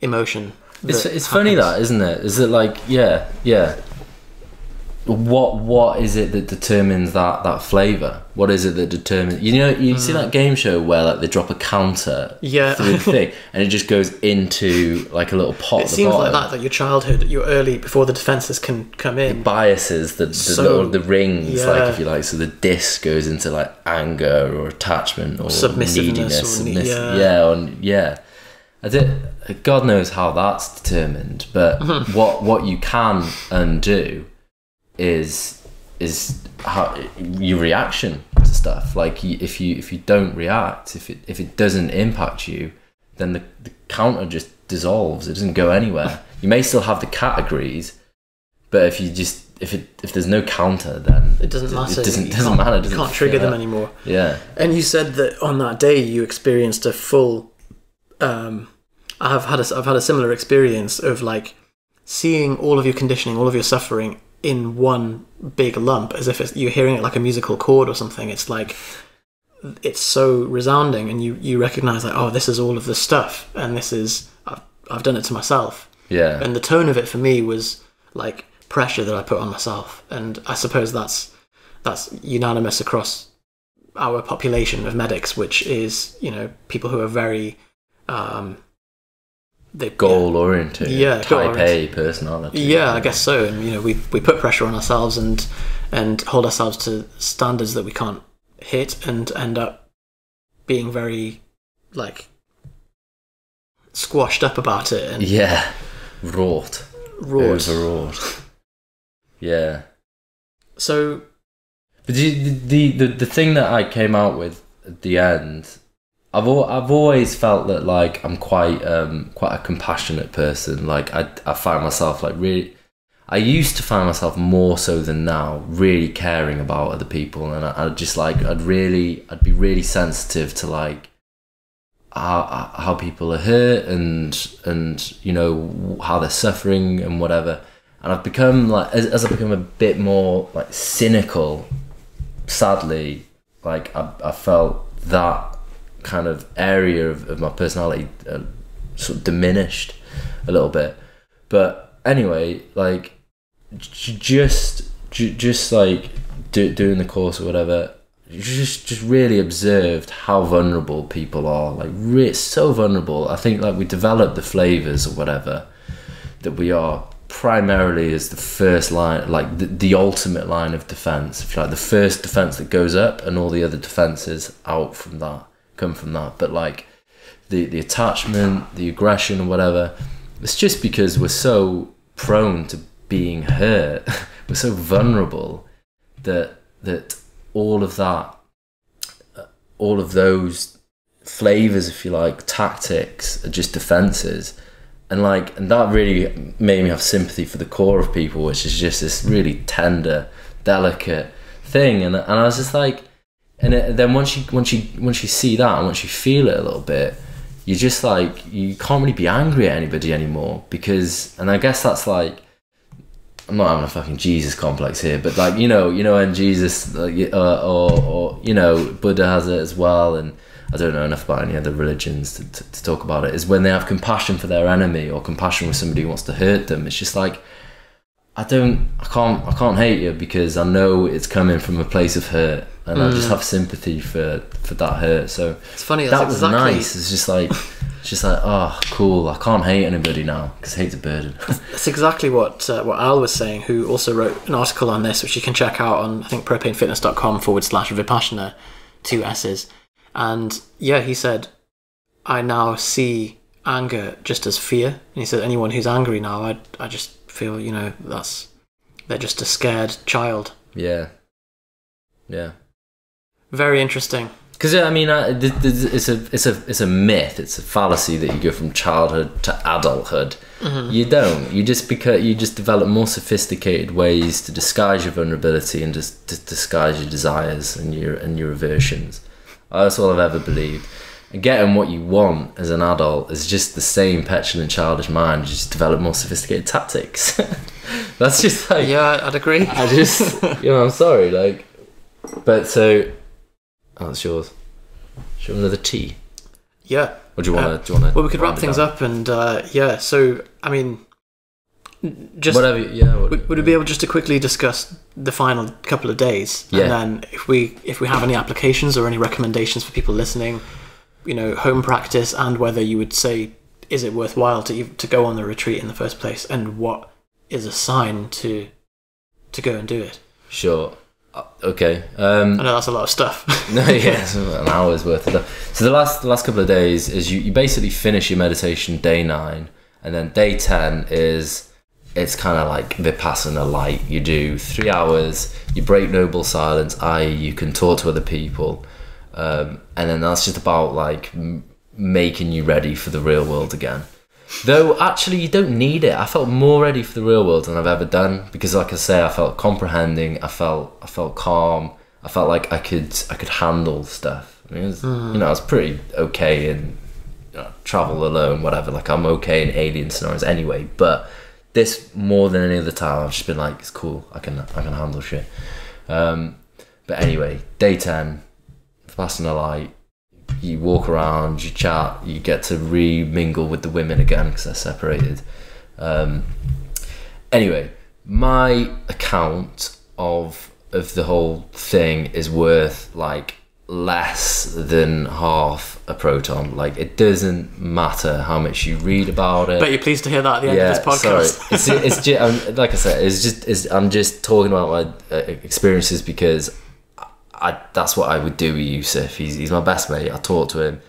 emotion. It's it's funny that isn't it? Is it like yeah yeah. What what is it that determines that that flavor? What is it that determines? You know, you see mm. that game show where like they drop a counter Yeah. through the *laughs* thing, and it just goes into like a little pot. It the seems like bottom. that, that your childhood, your early, before the defences can come in. biases the the, So- little, the rings yeah. like if you like so the disc goes into like anger or attachment or Submissiveness neediness or submiss- yeah. yeah or, yeah I did, God knows how that's determined but *laughs* what what you can undo is is how your reaction to stuff like if you if you don't react if it if it doesn't impact you then the, the counter just dissolves it doesn't go anywhere *laughs* you may still have the categories but if you just if it if there's no counter then It doesn't it matter. doesn't, You doesn't can't- matter it You doesn't can't trigger them anymore. yeah And you said that on that day you experienced a full. Um, I've had a, I've had a similar experience of like seeing all of your conditioning, all of your suffering in one big lump, as if it's, you're hearing it like a musical chord or something. It's like it's so resounding, and you you recognize like, oh, this is all of the stuff, and this is I've, I've done it to myself. Yeah. And the tone of it for me was like pressure that I put on myself, and I suppose that's that's unanimous across our population of medics, which is you know people who are very um, they Goal oriented. Yeah, Type. A personality. Yeah, I guess so. And you know, we we put pressure on ourselves and and hold ourselves to standards that we can't hit, and end up being very like squashed up about it and Yeah. Wrought. wrought. Overwrought. yeah. So But the, the the the thing that I came out with at the end, I've I've always felt that like I'm quite um quite a compassionate person. Like I I find myself like really. I used to find myself more so than now really caring about other people, and I, I'd just like I'd really I'd be really sensitive to like how how people are hurt and and you know how they're suffering and whatever. And I've become like as, as I've become a bit more like cynical sadly, like I, I felt that kind of area of, of my personality uh, sort of diminished a little bit. But anyway, like just just like do, doing the course or whatever, just just really observed how vulnerable people are. Like re- so vulnerable. I think like we develop the flavors or whatever that we are primarily as the first line, like the, the ultimate line of defense. If you like, the first defense that goes up, and all the other defenses out from that come from that. But like the the attachment, the aggression, whatever, it's just because we're so prone to being hurt, *laughs* we're so vulnerable that that all of that, uh, all of those flavors, if you like, tactics are just defenses. And like and that really made me have sympathy for the core of people which is just this really tender delicate thing. And, and i was just like and it, then once you once you once you see that and once you feel it a little bit you're just like you can't really be angry at anybody anymore because and i guess that's like i'm not having a fucking jesus complex here but like you know you know and jesus like, uh, or or you know buddha has it as well and I don't know enough about any other religions to, to, to talk about it, is when they have compassion for their enemy or compassion with somebody who wants to hurt them. It's just like, I don't, I can't, I can't hate you because I know it's coming from a place of hurt, and I just have sympathy for for that hurt. So it's funny. that was exactly, nice. It's just like, it's just like, oh, cool. I can't hate anybody now because hate's a burden. *laughs* That's exactly what uh, what Al was saying, who also wrote an article on this, which you can check out on I think propanefitness.com forward slash vipassana, two S's. And yeah, he said, I now see anger just as fear. And he said, anyone who's angry now, I I just feel you know that's they're just a scared child. yeah, yeah. Very interesting. Because I mean, it's a it's a it's a myth. It's a fallacy that you go from childhood to adulthood. Mm-hmm. You don't. You just because you just develop more sophisticated ways to disguise your vulnerability and just to disguise your desires and your and your aversions. That's all I've ever believed. And getting what you want as an adult is just the same petulant, childish mind. You just develop more sophisticated tactics. *laughs* That's just like Yeah, I'd agree. I just, you know, I'm sorry, like, but so, oh, it's yours. You another tea? yeah. Or do you want Uh, to? do you want to? Well, we could wrap things up, and uh, yeah. So, I mean, just Whatever. Yeah. What, would, would we be able just to quickly discuss the final couple of days, Yeah. and then if we if we have any applications or any recommendations for people listening, you know, home practice, and whether you would say is it worthwhile to to go on the retreat in the first place, and what is a sign to to go and do it. Sure. Uh, Okay. Um, I know that's a lot of stuff. *laughs* no, yeah, *laughs* it's an hour's worth of stuff. So the last the last couple of days is you, you basically finish your meditation day nine, and then day ten is it's kind of like vipassana light. You do three hours, you break noble silence, i.e., you can talk to other people, um, and then that's just about like m- making you ready for the real world again. Though actually, you don't need it. I felt more ready for the real world than I've ever done because, like I say, I felt comprehending. I felt I felt calm. I felt like I could I could handle stuff. I mean, it was, You know, I was pretty okay in you know, travel alone, whatever. Like I'm okay in alien scenarios anyway. But this more than any other time, I've just been like, it's cool. I can I can handle shit. Um, but anyway, day ten, passing a light. You walk around, you chat, you get to re-mingle with the women again because they're separated. Um, anyway, my account of of the whole thing is worth like less than half a proton. Like it doesn't matter how much you read about it. But you're pleased to hear that at the end yeah, of this podcast. sorry. *laughs* It's, it's just, um, like I said, it's just it's, I'm just talking about my uh, experiences because I that's what I would do with Yusuf. He's he's my best mate. I talk to him.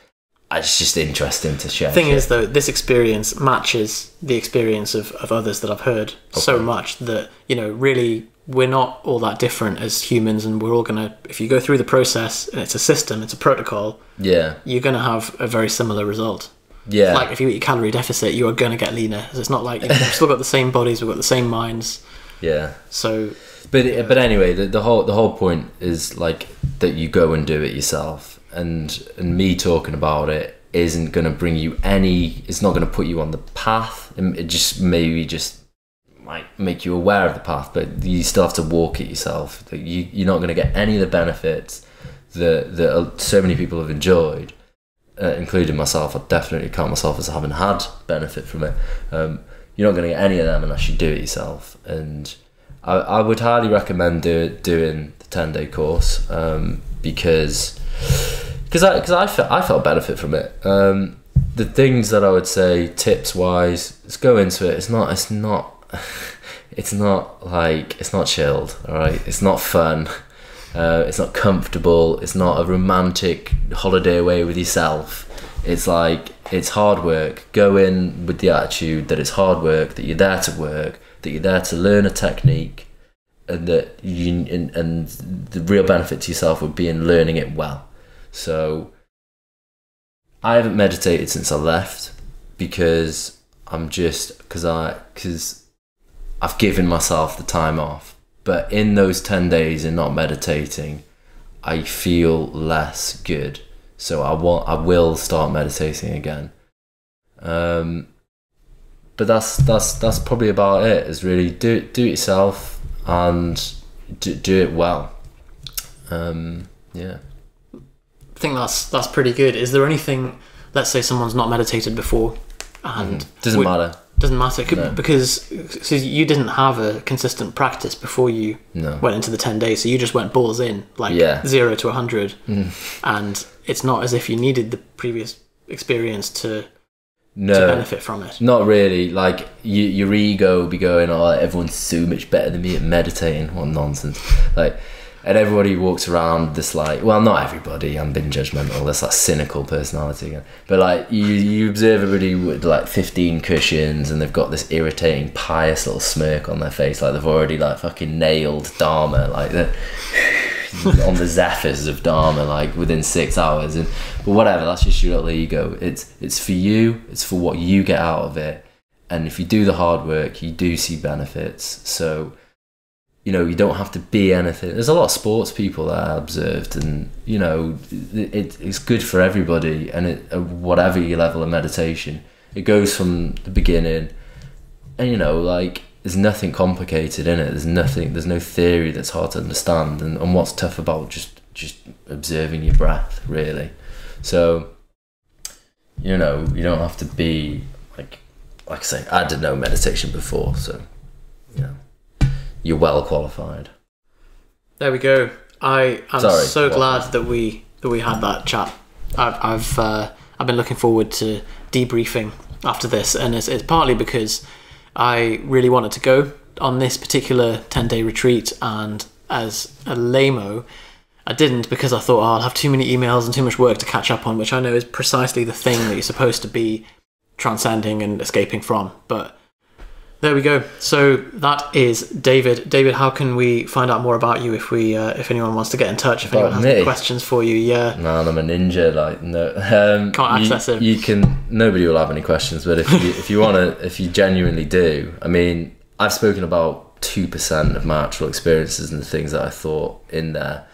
It's just interesting to share. The thing shit. is though this experience matches the experience of, of others that i've heard so much that you know really we're not all that different as humans and we're all gonna if you go through the process and it's a system it's a protocol yeah, you're gonna have a very similar result yeah, like if you eat a calorie deficit you are gonna get leaner it's not like we've still got the same bodies we've got the same minds yeah. so But but anyway, the, the whole the whole point is like that you go and do it yourself, and and me talking about it isn't going to bring you any. It's not going to put you on the path. It just maybe just might make you aware of the path, but you still have to walk it yourself. That you you're not going to get any of the benefits that that so many people have enjoyed, uh, including myself. I definitely count myself as having had benefit from it. Um, you're not going to get any of them unless you do it yourself, and I, I would highly recommend do, doing the 10 day course um, because because I, cause I, felt, I felt benefit from it. Um, the things that I would say tips wise, let's go into it. It's not, it's not, *laughs* it's not like, it's not chilled, all right? It's not fun. Uh, it's not comfortable. It's not a romantic holiday away with yourself. It's like, it's hard work. Go in with the attitude that it's hard work, that you're there to work, that you're there to learn a technique, and that you and, and the real benefit to yourself would be in learning it well. So I haven't meditated since I left because I'm just because I because I've given myself the time off. But in those ten days and not meditating, I feel less good. So I want I will start meditating again. Um, but that's that's that's probably about it. Is really do it do it yourself and do, do it well. Um, yeah. I think that's that's pretty good. Is there anything? Let's say someone's not meditated before, and Doesn't would- matter. Doesn't matter No. because so you didn't have a consistent practice before you No. went into the ten days. So you just went balls in, like Yeah. Mm. zero to hundred, and it's not as if you needed the previous experience to, to No. benefit from it. Not really. Like you, your ego will be going, "Oh, everyone's so much better than me at meditating." What nonsense! Like, and everybody walks around this like, well, not everybody. I'm being judgmental. That's like cynical personality. again. But like, you you observe everybody with like 15 cushions, and they've got this irritating, pious little smirk on their face, like they've already like fucking nailed Dharma, like the on the zephyrs of Dharma, like within six hours. And but whatever, that's just your little ego. It's it's for you. It's for what you get out of it. And if you do the hard work, you do see benefits. So you know you don't have to be anything. There's a lot of sports people that I observed, and you know it, it's good for everybody. And it, whatever your level of meditation, it goes from the beginning, and you know like there's nothing complicated in it. There's nothing. There's no theory that's hard to understand. And, and what's tough about just just observing your breath, really. So you know you don't have to be like like I say. I did no meditation before, so you know you're well qualified. There we go. I am Sorry, so what? glad that we that we had that chat. I've I've, uh, I've been looking forward to debriefing after this, and it's, it's partly because I really wanted to go on this particular ten day retreat, and as a lameo, I didn't because I thought oh, I'll have too many emails and too much work to catch up on, which I know is precisely the thing that you're supposed to be transcending and escaping from. But there we go. So that is David. David, how can we find out more about you if we, uh, if anyone wants to get in touch, if anyone has any me? questions for you? Yeah, Man, I'm a ninja. Like no, um, Can't you, access him. You can. Nobody will have any questions. But if you if you want to, if you genuinely do, I mean, I've spoken about two percent of my actual experiences and the things that I thought in there.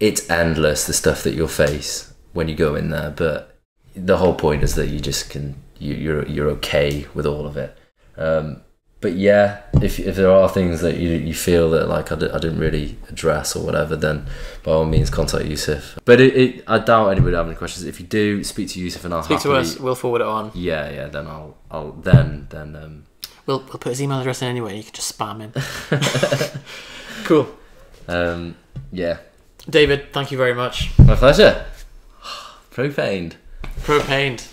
It's endless the stuff that you'll face when you go in there. But the whole point is that you just can you, you're you're okay with all of it. Um, but yeah, if if there are things that you you feel that like I, di- I didn't really address or whatever, then by all means contact Yusuf. But it, it I doubt anybody have any questions. If you do, speak to Yusuf and I'll Speak to us. We'll forward it on. Yeah, yeah. Then I'll I'll then then um We'll, we'll put his email address in anyway. You can just spam him. *laughs* cool. um yeah. David, thank you very much. My pleasure. *sighs* Profaned. Propaned.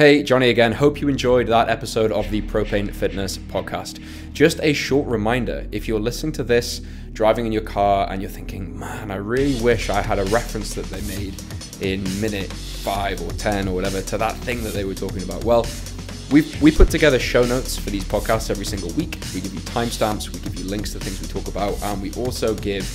Hey, Johnny again. Hope you enjoyed that episode of the Propane Fitness podcast. Just a short reminder if you're listening to this driving in your car and you're thinking, man, I really wish I had a reference that they made in minute five or 10 or whatever to that thing that they were talking about. Well, we we put together show notes for these podcasts every single week. We give you timestamps, we give you links to things we talk about, and we also give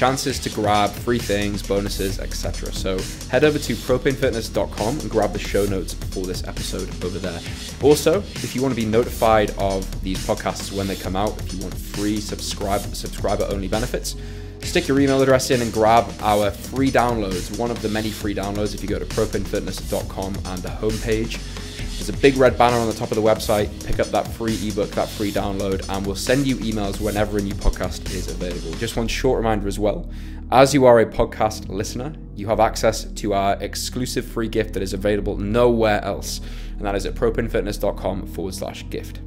chances to grab free things, bonuses, etc. So head over to propanefitness.com and grab the show notes for this episode over there. Also, if you want to be notified of these podcasts when they come out, if you want free subscribe subscriber only benefits, stick your email address in and grab our free downloads. One of the many free downloads if you go to propanefitness.com and the homepage. There's a big red banner on the top of the website. Pick up that free ebook, that free download, and we'll send you emails whenever a new podcast is available. Just one short reminder as well. As you are a podcast listener, you have access to our exclusive free gift that is available nowhere else, and that is at propanefitness.com forward slash gift.